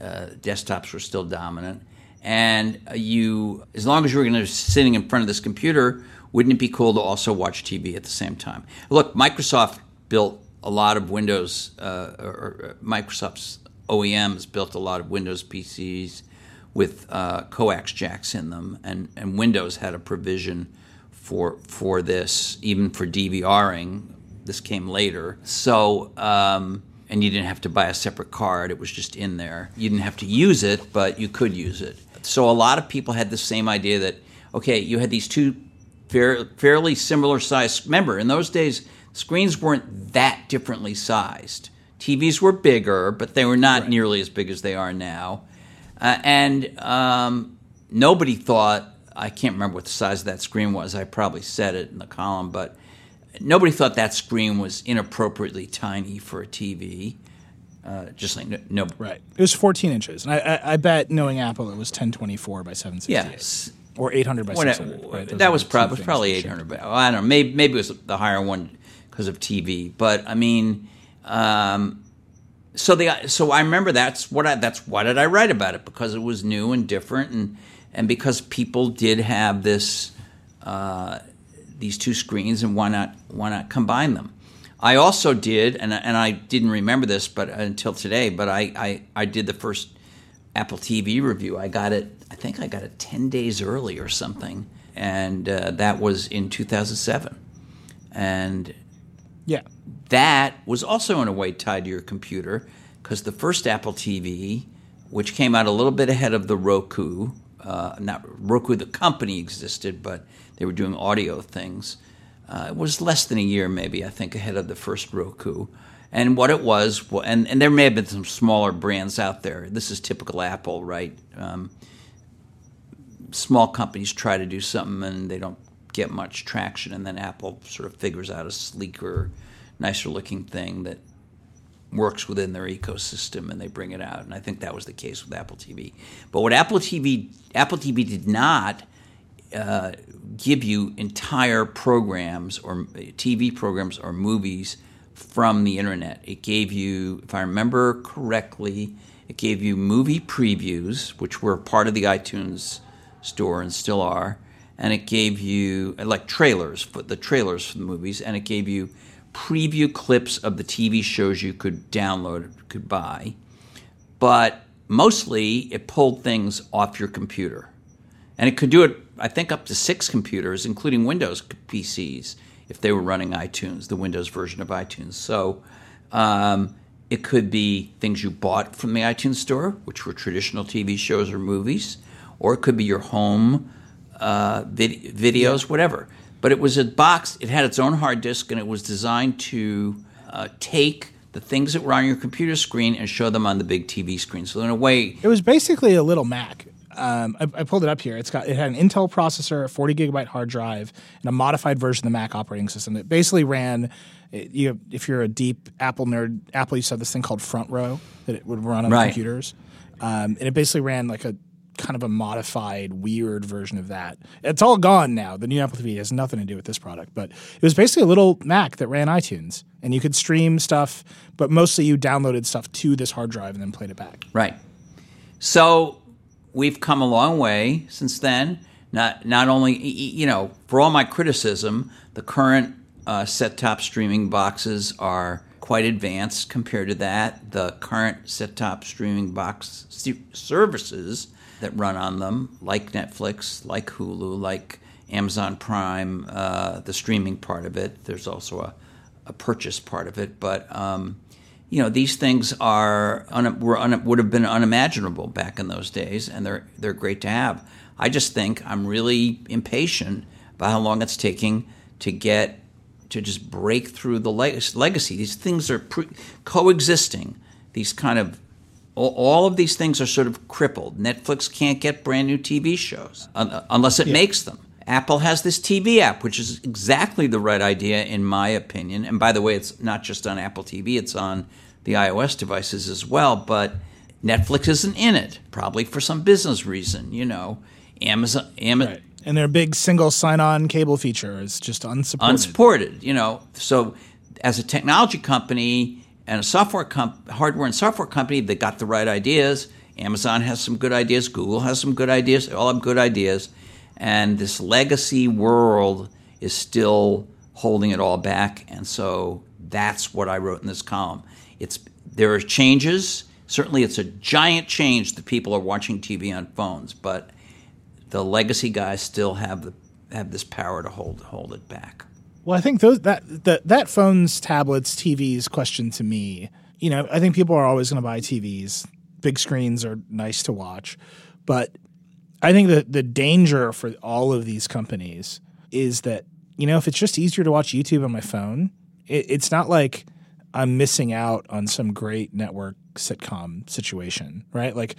uh, desktops were still dominant. And uh, you, as long as you were going to be sitting in front of this computer, wouldn't it be cool to also watch TV at the same time? Look, Microsoft built a lot of Windows, uh, or, or Microsoft's OEMs built a lot of Windows PCs with uh, coax jacks in them, and, and Windows had a provision for for this, even for DVRing. This came later, so um, and you didn't have to buy a separate card; it was just in there. You didn't have to use it, but you could use it. So a lot of people had the same idea that okay, you had these two fair, fairly similar sized. Remember, in those days, screens weren't that differently sized. TVs were bigger, but they were not nearly as big as they are now. Uh, and um, nobody thought, I can't remember what the size of that screen was. I probably said it in the column, but nobody thought that screen was inappropriately tiny for a TV. Uh, just like no, no Right. It was 14 inches, and I, I, I bet knowing Apple, it was 1024 by 768. Yes. Or 800 by When 600. right? That was the two probably things probably that eight shipped. hundred. But I don't know. Maybe maybe it was the higher one because of TV. But I mean, um, so the so I remember that's what I that's why did I write about it because it was new and different and and because people did have this uh, these two screens and why not why not combine them. I also did and and I didn't remember this but until today. But I I, I did the first Apple TV review. I got it. I think I got it ten days early or something, and uh, that was in 2007. And Yeah. that was also in a way tied to your computer because the first Apple TV, which came out a little bit ahead of the Roku, uh, not Roku, the company existed, but they were doing audio things. Uh, it was less than a year, maybe I think, ahead of the first Roku. And what it was, and, and there may have been some smaller brands out there. This is typical Apple, right? Um, small companies try to do something and they don't get much traction, and then Apple sort of figures out a sleeker, nicer looking thing that works within their ecosystem and they bring it out. And I think that was the case with Apple TV. But what Apple TV Apple TV did not uh, give you entire programs or TV programs or movies from the internet. It gave you, if I remember correctly, it gave you movie previews, which were part of the iTunes store and still are, and it gave you like trailers, for the trailers for the movies, and it gave you preview clips of the TV shows you could download, could buy. But mostly it pulled things off your computer. And it could do it, I think, up to six computers, including Windows PCs, if they were running iTunes, the Windows version of iTunes. So um, it could be things you bought from the iTunes store, which were traditional TV shows or movies, or it could be your home uh, vid- videos, whatever. But it was a box, it had its own hard disk, and it was designed to uh, take the things that were on your computer screen and show them on the big TV screen. So in a way, It was basically a little Mac. Um, I, I pulled it up here. It's got it had an Intel processor, a 40 gigabyte hard drive, and a modified version of the Mac operating system. It basically ran. It, you, if you're a deep Apple nerd, Apple used to have this thing called Front Row that it would run on Right. computers, um, and it basically ran like a kind of a modified, weird version of that. It's all gone now. The new Apple TV has nothing to do with this product, but it was basically a little Mac that ran iTunes, and you could stream stuff, but mostly you downloaded stuff to this hard drive and then played it back. Right. So we've come a long way since then. Not not only you know, for all my criticism, the current uh, set-top streaming boxes are quite advanced compared to that. The current set-top streaming box s- services that run on them, like Netflix, like Hulu, like Amazon Prime, uh, the streaming part of it. There's also a, a purchase part of it, but um, you know these things are un- were un- would have been unimaginable back in those days, and they're they're great to have. I just think I'm really impatient about how long it's taking to get to just break through the leg- legacy. These things are pre- coexisting. These kind of all, of these things are sort of crippled. Netflix can't get brand new TV shows unless it makes them. Apple has this TV app, which is exactly the right idea, in my opinion. And by the way, it's not just on Apple TV, it's on the iOS devices as well. But Netflix isn't in it, probably for some business reason, you know. Amazon, Amazon, Right. And their big single sign-on cable feature is just unsupported. unsupported, you know. So, as a technology company and a software comp- hardware and software company, they got the right ideas. Amazon has some good ideas. Google has some good ideas. They all have good ideas, and this legacy world is still holding it all back. And so that's what I wrote in this column. It's there are changes. Certainly, it's a giant change that people are watching TV on phones, but the legacy guys still have the have this power to hold hold it back. Well, I think those that that that phones, tablets, TVs question to me. You know, I think people are always going to buy TVs. Big screens are nice to watch, but I think that the danger for all of these companies is that you know if it's just easier to watch YouTube on my phone, it, it's not like I'm missing out on some great network sitcom situation, right? Like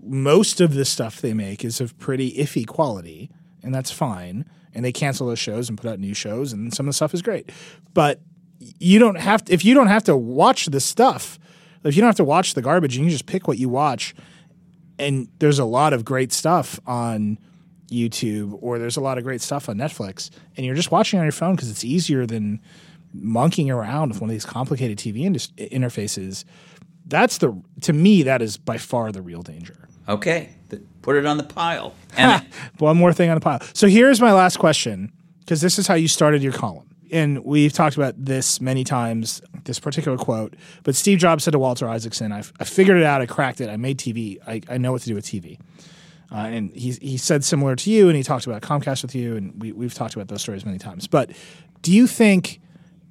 most of the stuff they make is of pretty iffy quality, and that's fine. And they cancel those shows and put out new shows, and some of the stuff is great. But you don't have to, if you don't have to watch the stuff, if you don't have to watch the garbage, you can just pick what you watch. And there's a lot of great stuff on YouTube, or there's a lot of great stuff on Netflix, and you're just watching on your phone because it's easier than monkeying around with one of these complicated TV indus- interfaces. That's the to me that is by far the real danger. Okay, put it on the pile. And One more thing on the pile. So here's my last question, because this is how you started your column. And we've talked about this many times, this particular quote. But Steve Jobs said to Walter Isaacson, I, I figured it out, I cracked it, I made TV, I, I know what to do with TV. Uh, and he, he said similar to you, and he talked about Comcast with you, and we, we've talked about those stories many times. But do you think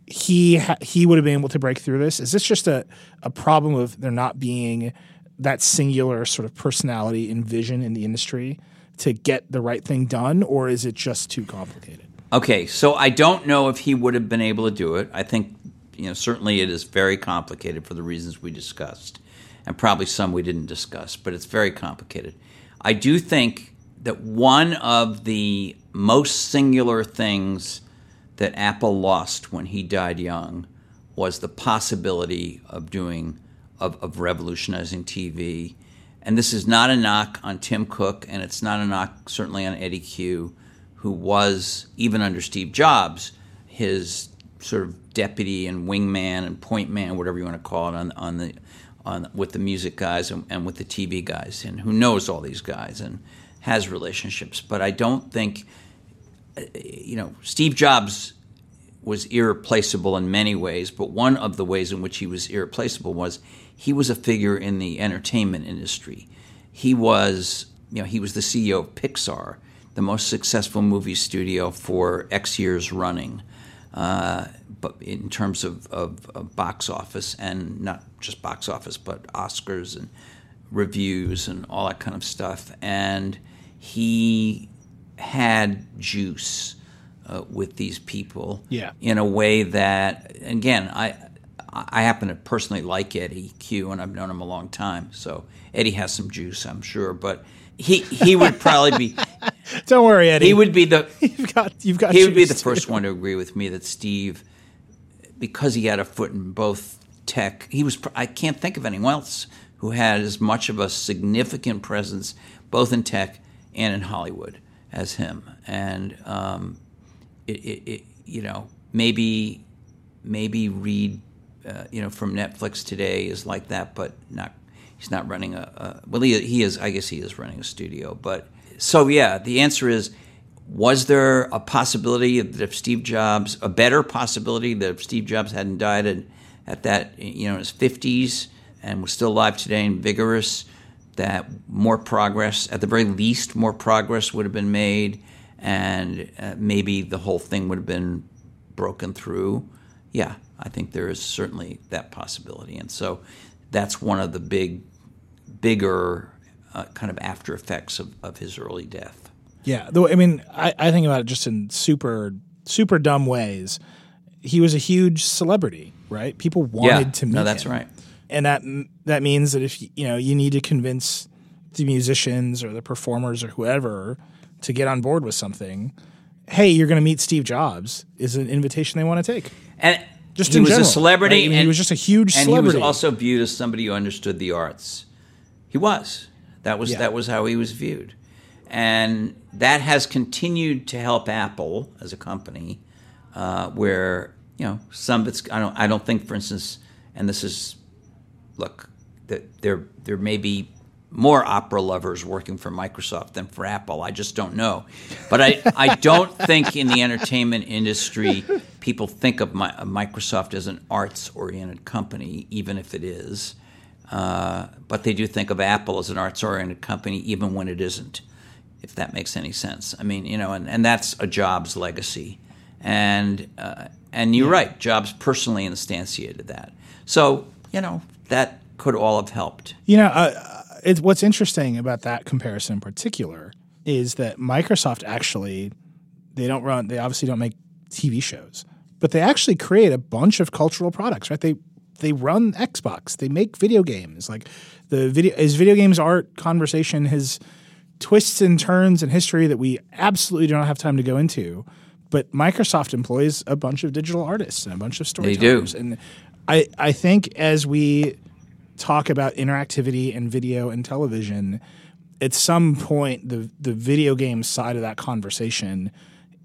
he ha- he would have been able to break through this? Is this just a, a problem of there not being that singular sort of personality and vision in the industry to get the right thing done, or is it just too complicated? okay, so I don't know if he would have been able to do it. I think you know certainly it is very complicated for the reasons we discussed, and probably some we didn't discuss, but it's very complicated. I do think that one of the most singular things that Apple lost when he died young was the possibility of doing of, of revolutionizing TV. And this is not a knock on Tim Cook, and it's not a knock certainly on Eddy Cue, who was even under Steve Jobs his sort of deputy and wingman and point man, whatever you want to call it, on on the on with the music guys and, and with the TV guys, and who knows all these guys and has relationships. But I don't think, uh, you know, Steve Jobs was irreplaceable in many ways, but one of the ways in which he was irreplaceable was he was a figure in the entertainment industry. He was, you know, he was the CEO of Pixar, the most successful movie studio for X years running, uh, but in terms of, of, of box office and not just box office, but Oscars and reviews and all that kind of stuff. And he had juice uh, with these people Yeah. in a way that, again, I I happen to personally like Eddy Cue, and I've known him a long time. So Eddy has some juice, I'm sure, but he he would probably be Don't worry, Eddy. he would be the You've got. You've got. he would be the too. first one to agree with me that Steve, because he had a foot in both tech, he was. I can't think of anyone else who had as much of a significant presence both in tech and in Hollywood as him. And um, it, it, it, you know, maybe maybe Reed, uh, you know, from Netflix today is like that, but not. He's not running a, a well. He, he is. I guess he is running a studio. But so yeah, the answer is: Was there a possibility that if Steve Jobs, a better possibility that if Steve Jobs hadn't died at, at that, you know, in his fifties and was still alive today and vigorous, that more progress, at the very least, more progress would have been made, and uh, maybe the whole thing would have been broken through. Yeah, I think there is certainly that possibility, and so that's one of the big, bigger uh, kind of after effects of, of his early death. Yeah, though I mean, I, I think about it just in super super dumb ways. He was a huge celebrity, right? People wanted yeah, to meet no, that's him. right. and that that means that if you know you need to convince the musicians or the performers or whoever to get on board with something, hey, you're going to meet Steve Jobs is an invitation they want to take. And Just he was general, a celebrity. right? Mean, he was just a huge and celebrity. he was also viewed as somebody who understood the arts. He was. That was Yeah. that was how he was viewed, and that has continued to help Apple as a company, uh, where you know some of it's. I don't. I don't think, for instance, and this is, look, that there there may be more opera lovers working for Microsoft than for Apple. I just don't know. But I, I don't think in the entertainment industry people think of, my, of Microsoft as an arts oriented company, even if it is. Uh, but they do think of Apple as an arts oriented company, even when it isn't, if that makes any sense. I mean, you know, and, and that's a Jobs legacy. And, uh, and you're right, Jobs personally instantiated that. So, you know, that could all have helped. You know, uh, it's what's interesting about that comparison in particular is that Microsoft actually they don't run they obviously don't make TV shows, but they actually create a bunch of cultural products, right? They they run Xbox, they make video games. Like the video is video games art conversation has twists and turns in history that we absolutely do not have time to go into. But Microsoft employs a bunch of digital artists and a bunch of do. storytellers. And I, I think as we talk about interactivity and video and television, at some point the the video game side of that conversation,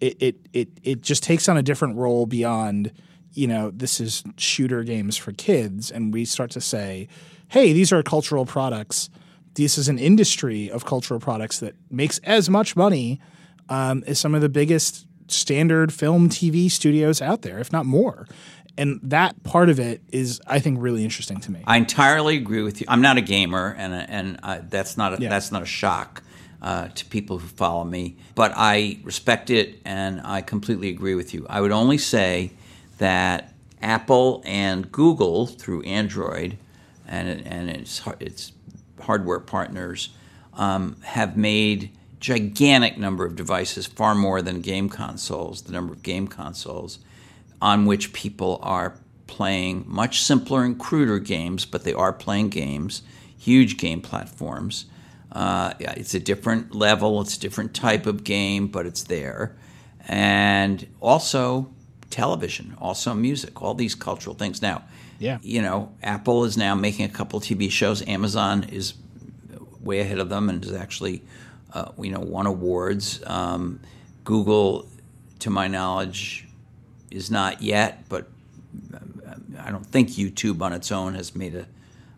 it it it, it just takes on a different role beyond, you know, this is shooter games for kids, and we start to say, hey, these are cultural products. This is an industry of cultural products that makes as much money um, as some of the biggest standard film TV studios out there, if not more. And that part of it is, I think, really interesting to me. I entirely agree with you. I'm not a gamer, and and uh, that's not a, Yeah. that's not a shock uh, to people who follow me. But I respect it, and I completely agree with you. I would only say that Apple and Google through Android and and its its hardware partners um, have made gigantic number of devices, far more than game consoles. The number of game consoles on which people are playing much simpler and cruder games, but they are playing games, huge game platforms. Uh, yeah, it's a different level, it's a different type of game, but it's there. And also television, also music, all these cultural things. Now, Yeah. you know, Apple is now making a couple TV shows. Amazon is way ahead of them and has actually, uh, you know, won awards. Um, Google, to my knowledge, is not yet, but I don't think YouTube on its own has made a,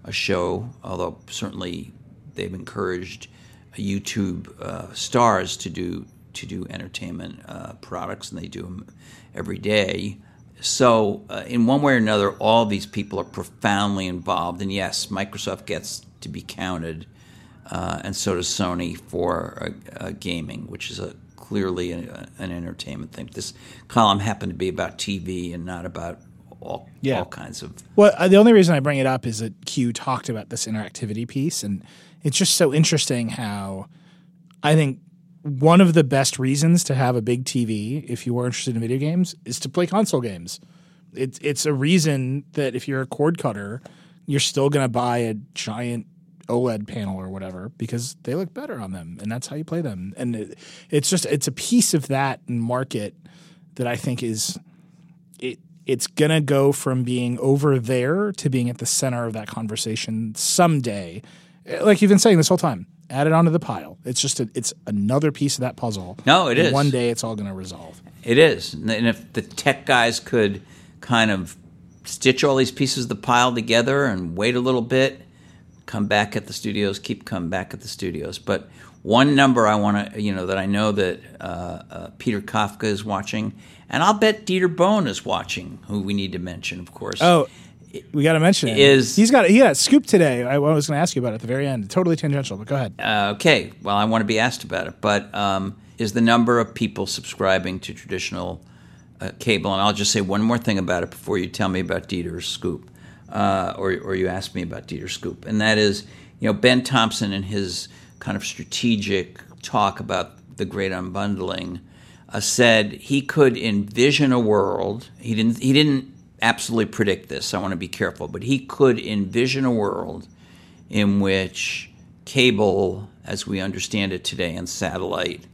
a show, although certainly they've encouraged YouTube uh, stars to do to do entertainment uh, products, and they do them every day. so, uh, in one way or another, all these people are profoundly involved. And yes, Microsoft gets to be counted, uh, and so does Sony for uh, gaming, which is a clearly a, an entertainment thing. This column happened to be about TV and not about all, Yeah. all kinds of. Well, uh, the only reason I bring it up is that Cue talked about this interactivity piece, and it's just so interesting how I think one of the best reasons to have a big TV, if you were interested in video games, is to play console games. It's it's a reason that if you're a cord cutter, you're still going to buy a giant OLED panel or whatever because they look better on them, and that's how you play them. And it, it's just it's a piece of that market that I think is it it's gonna go from being over there to being at the center of that conversation someday. Like you've been saying this whole time, add it onto the pile. It's just a, it's another piece of that puzzle. No, it and is. One day it's all gonna resolve. It is. And if the tech guys could kind of stitch all these pieces of the pile together and wait a little bit, come back at the studios, keep coming back at the studios. But one number I want to, you know, that I know that uh, uh, Peter Kafka is watching, and I'll bet Dieter Bohn is watching, who we need to mention, of course. Oh, we got to mention it. Is- he's got he got a scoop today. I was going to ask you about it at the very end. Totally tangential, but go ahead. Uh, okay, well, I want to be asked about it, but um, is the number of people subscribing to traditional uh, cable? And I'll just say one more thing about it before you tell me about Dieter's scoop, uh, or or you ask me about Dieter's scoop, and that is, you know, Ben Thompson in his kind of strategic talk about the great unbundling uh, said he could envision a world. He didn't. He didn't absolutely predict this. I want to be careful, but he could envision a world in which cable, as we understand it today, and satellite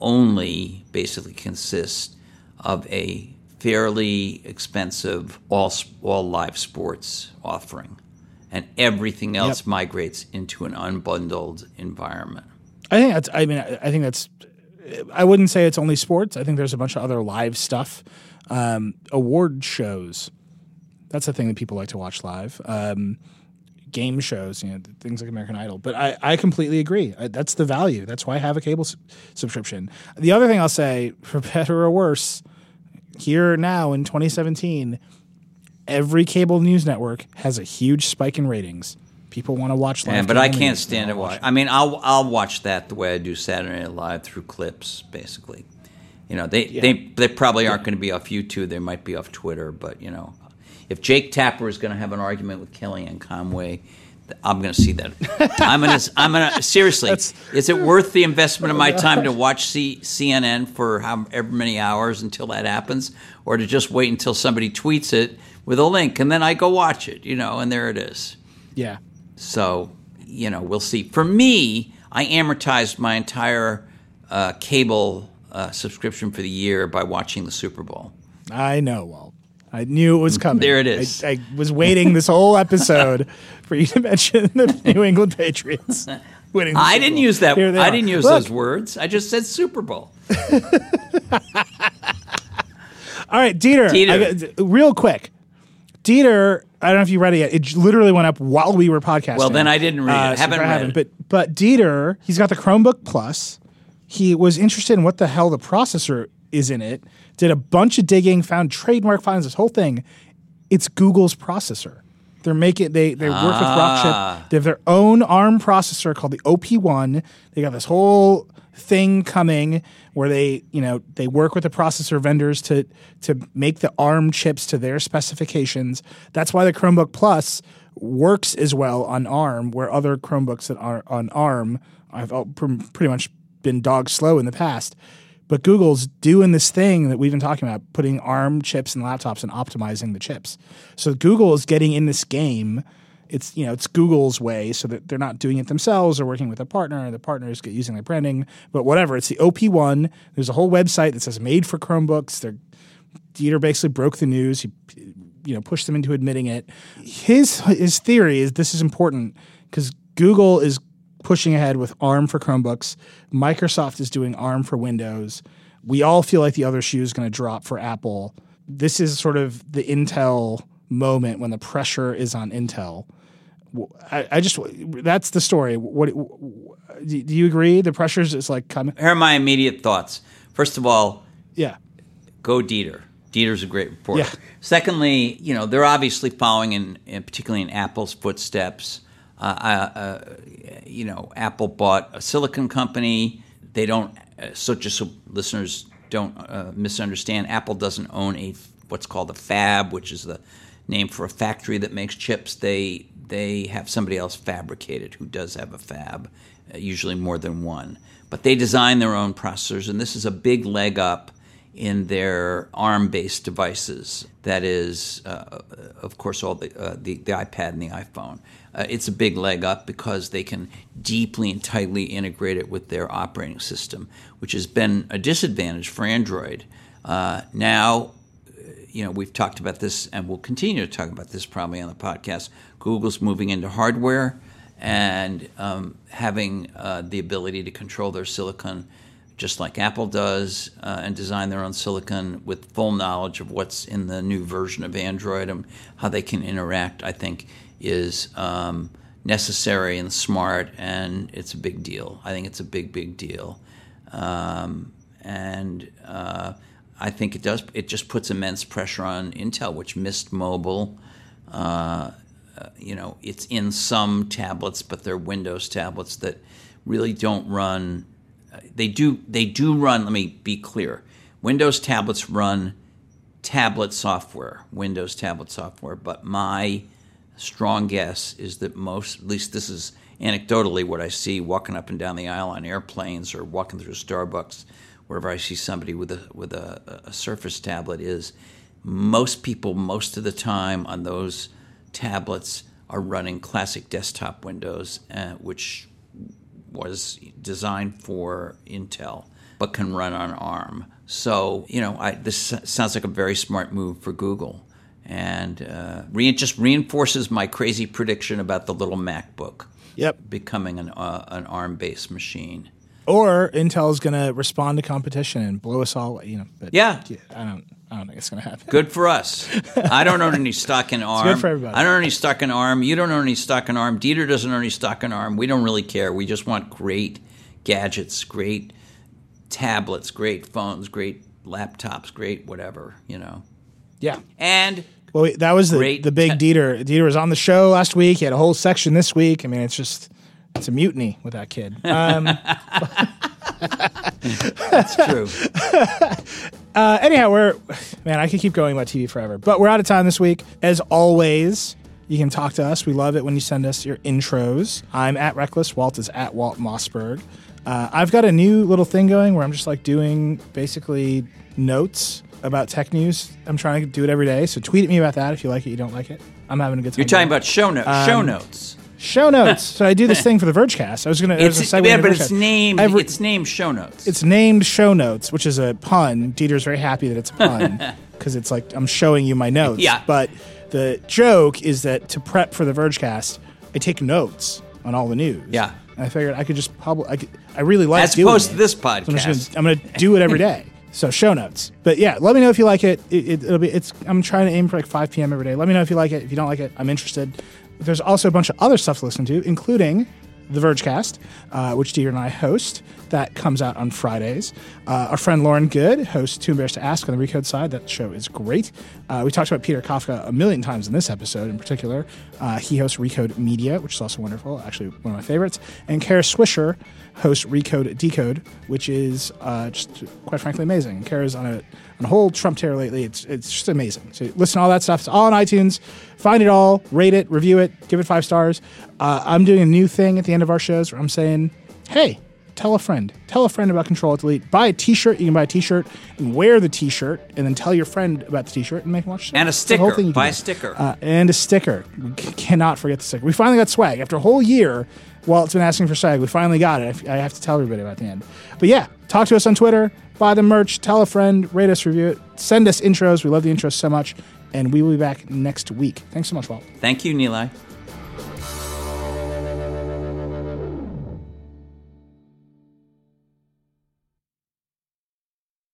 only basically consists of a fairly expensive all all live sports offering, and everything else Yep. migrates into an unbundled environment. I think that's. I mean, I think that's. I wouldn't say it's only sports. I think there's a bunch of other live stuff. Um, award shows. That's a thing that people like to watch live. Um, game shows, you know, things like American Idol. But I, I completely agree. I, that's the value. That's why I have a cable s- subscription. The other thing I'll say, for better or worse, here now in 2017, every cable news network has a huge spike in ratings. People want to watch live. Yeah, but I can't stand it. watch. I mean, I'll I'll watch that the way I do Saturday Night Live through clips, basically. You know, they they they probably aren't going to be off YouTube. They might be off Twitter, but you know, if Jake Tapper is going to have an argument with Kellyanne Conway, I'm going to see that. I'm going to I'm going to seriously. is it worth the investment of my time to watch C, CNN for however many hours until that happens, or to just wait until somebody tweets it with a link and then I go watch it? You know, and there it is. Yeah. So, you know, we'll see. For me, I amortized my entire uh, cable uh, subscription for the year by watching the Super Bowl. I know, Walt. I knew it was coming. There it is. I, I was waiting this whole episode for you to mention the New England Patriots winning. the I Super didn't Bowl. use that. I are. didn't use Look, those words. I just said Super Bowl. All right, Dieter. Dieter. I real quick, Dieter. I don't know if you read it yet. It literally went up while we were podcasting. Well, then I didn't read it. Uh, haven't read haven't. it. But but Dieter, he's got the Chromebook Plus. He was interested in what the hell the processor is in it. Did a bunch of digging, found trademark finds this whole thing. It's Google's processor. They're making they they work with Ah. Rockchip. They have their own ARM processor called the OP1. They got this whole thing coming where they you know they work with the processor vendors to to make the ARM chips to their specifications. That's why the Chromebook Plus works as well on ARM, where other Chromebooks that are on ARM all pretty much been dog slow in the past. But Google's doing this thing that we've been talking about, putting ARM chips in laptops and optimizing the chips. So Google is getting in this game. It's you know it's Google's way, so that they're not doing it themselves or working with a partner, and the partners get using their branding. But whatever, it's the OP1. There's a whole website that says made for Chromebooks. They're Dieter basically broke the news. He, you know, pushed them into admitting it. His his theory is this is important because Google is pushing ahead with ARM for Chromebooks. Microsoft is doing ARM for Windows. We all feel like the other shoe is going to drop for Apple. This is sort of the Intel moment when the pressure is on Intel. I, I just that's the story. What do you agree? The pressures is like coming. Here are my immediate thoughts. First of all, Yeah, go Dieter. Dieter Dieter's a great reporter. Yeah. Secondly, you know they're obviously following in, in particularly in Apple's footsteps. Uh, uh, you know, Apple bought a silicon company. They don't. Uh, so just so listeners don't uh, misunderstand, Apple doesn't own a what's called a fab, which is the name for a factory that makes chips. They they have somebody else fabricate it who does have a fab, uh, usually more than one. But they design their own processors, and this is a big leg up in their ARM-based devices. That is, uh, of course, all the, uh, the, the iPad and the iPhone. Uh, it's a big leg up because they can deeply and tightly integrate it with their operating system, which has been a disadvantage for Android. Uh, now, you know, we've talked about this, and we'll continue to talk about this probably on the podcast. Google's moving into hardware and um, having uh, the ability to control their silicon just like Apple does, uh, and design their own silicon with full knowledge of what's in the new version of Android and how they can interact, I think is um, necessary and smart, and it's a big deal. I think it's a big, big deal. Um, and uh, I think it does. It just puts immense pressure on Intel, which missed mobile. Uh, uh, you know, it's in some tablets, but they're Windows tablets that really don't run they do they do run. Let me be clear. Windows tablets run tablet software, Windows tablet software. But my strong guess is that most, at least this is anecdotally what I see walking up and down the aisle on airplanes or walking through Starbucks, wherever I see somebody with a with a, a Surface tablet, is most people most of the time on those tablets are running classic desktop Windows, uh, which was designed for Intel, but can run on ARM. So, you know, I, this sounds like a very smart move for Google and uh, re- just reinforces my crazy prediction about the little MacBook Yep. becoming an, uh, an ARM based machine. Or Intel's going to respond to competition and blow us all. You know. But Yeah. I don't. I don't think it's going to happen. Good for us. I don't own any stock in ARM. good for everybody. I don't own any stock in ARM. You don't own any stock in ARM. Dieter doesn't own any stock in ARM. We don't really care. We just want great gadgets, great tablets, great phones, great laptops, great whatever, you know. Yeah. And Well, that was the the big te- Dieter. Dieter was on the show last week. He had a whole section this week. I mean, it's just it's a mutiny with that kid. Um, it's true. uh, anyhow, we're man, I could keep going about TV forever, but we're out of time this week. As always, you can talk to us. We love it when you send us your intros. I'm at Reckless. Walt is at Walt Mossberg. Uh, I've got a new little thing going where I'm just like doing basically notes about tech news. I'm trying to do it every day. So tweet at me about that if you like it. You don't like it. I'm having a good time. You're talking about show notes. show notes. Show notes. so I do this thing for the Vergecast. I was gonna. it was It's, yeah, but it's named. Every- it's named show notes. it's named show notes, which is a pun. Dieter's very happy that it's a pun because it's like I'm showing you my notes. Yeah. But the joke is that to prep for the Vergecast, I take notes on all the news. Yeah. And I figured I could just publish. I, could- I really like as doing opposed it. to this So I'm podcast. just gonna, I'm gonna do it every day. So show notes. But yeah, let me know if you like it. it, it it'll be. It's. I'm trying to aim for like 5 p.m. every day. Let me know if you like it. If you don't like it, I'm interested. There's also a bunch of other stuff to listen to, including the Vergecast, uh, which Dieter and I host. That comes out on Fridays. Uh, our friend Lauren Goode hosts Too Embarrassed to Ask on the Recode side. That show is great. Uh, we talked about Peter Kafka a million times in this episode in particular. Uh, he hosts Recode Media, which is also wonderful, actually one of my favorites. And Kara Swisher hosts Recode Decode, which is uh, just quite frankly amazing. Kara's on a, on a whole Trump tear lately. It's, it's just amazing. So listen to all that stuff. It's all on iTunes. Find it all, rate it, review it, give it five stars. Uh, I'm doing a new thing at the end of our shows where I'm saying, hey, tell a friend. Tell a friend about Control Walt Delete. Buy a T-shirt. You can buy a T-shirt and wear the T-shirt, and then tell your friend about the T-shirt and make them watch. the. And a the whole sticker. thing Buy a sticker. Uh, and a sticker. C- cannot forget the sticker. We finally got swag after a whole year. While it's been asking for swag, we finally got it. I f- I have to tell everybody about the end. But yeah, talk to us on Twitter. Buy the merch. Tell a friend. Rate us. Review it. Send us intros. We love the intros so much. And we will be back next week. Thanks so much, Walt. Thank you, Nilay.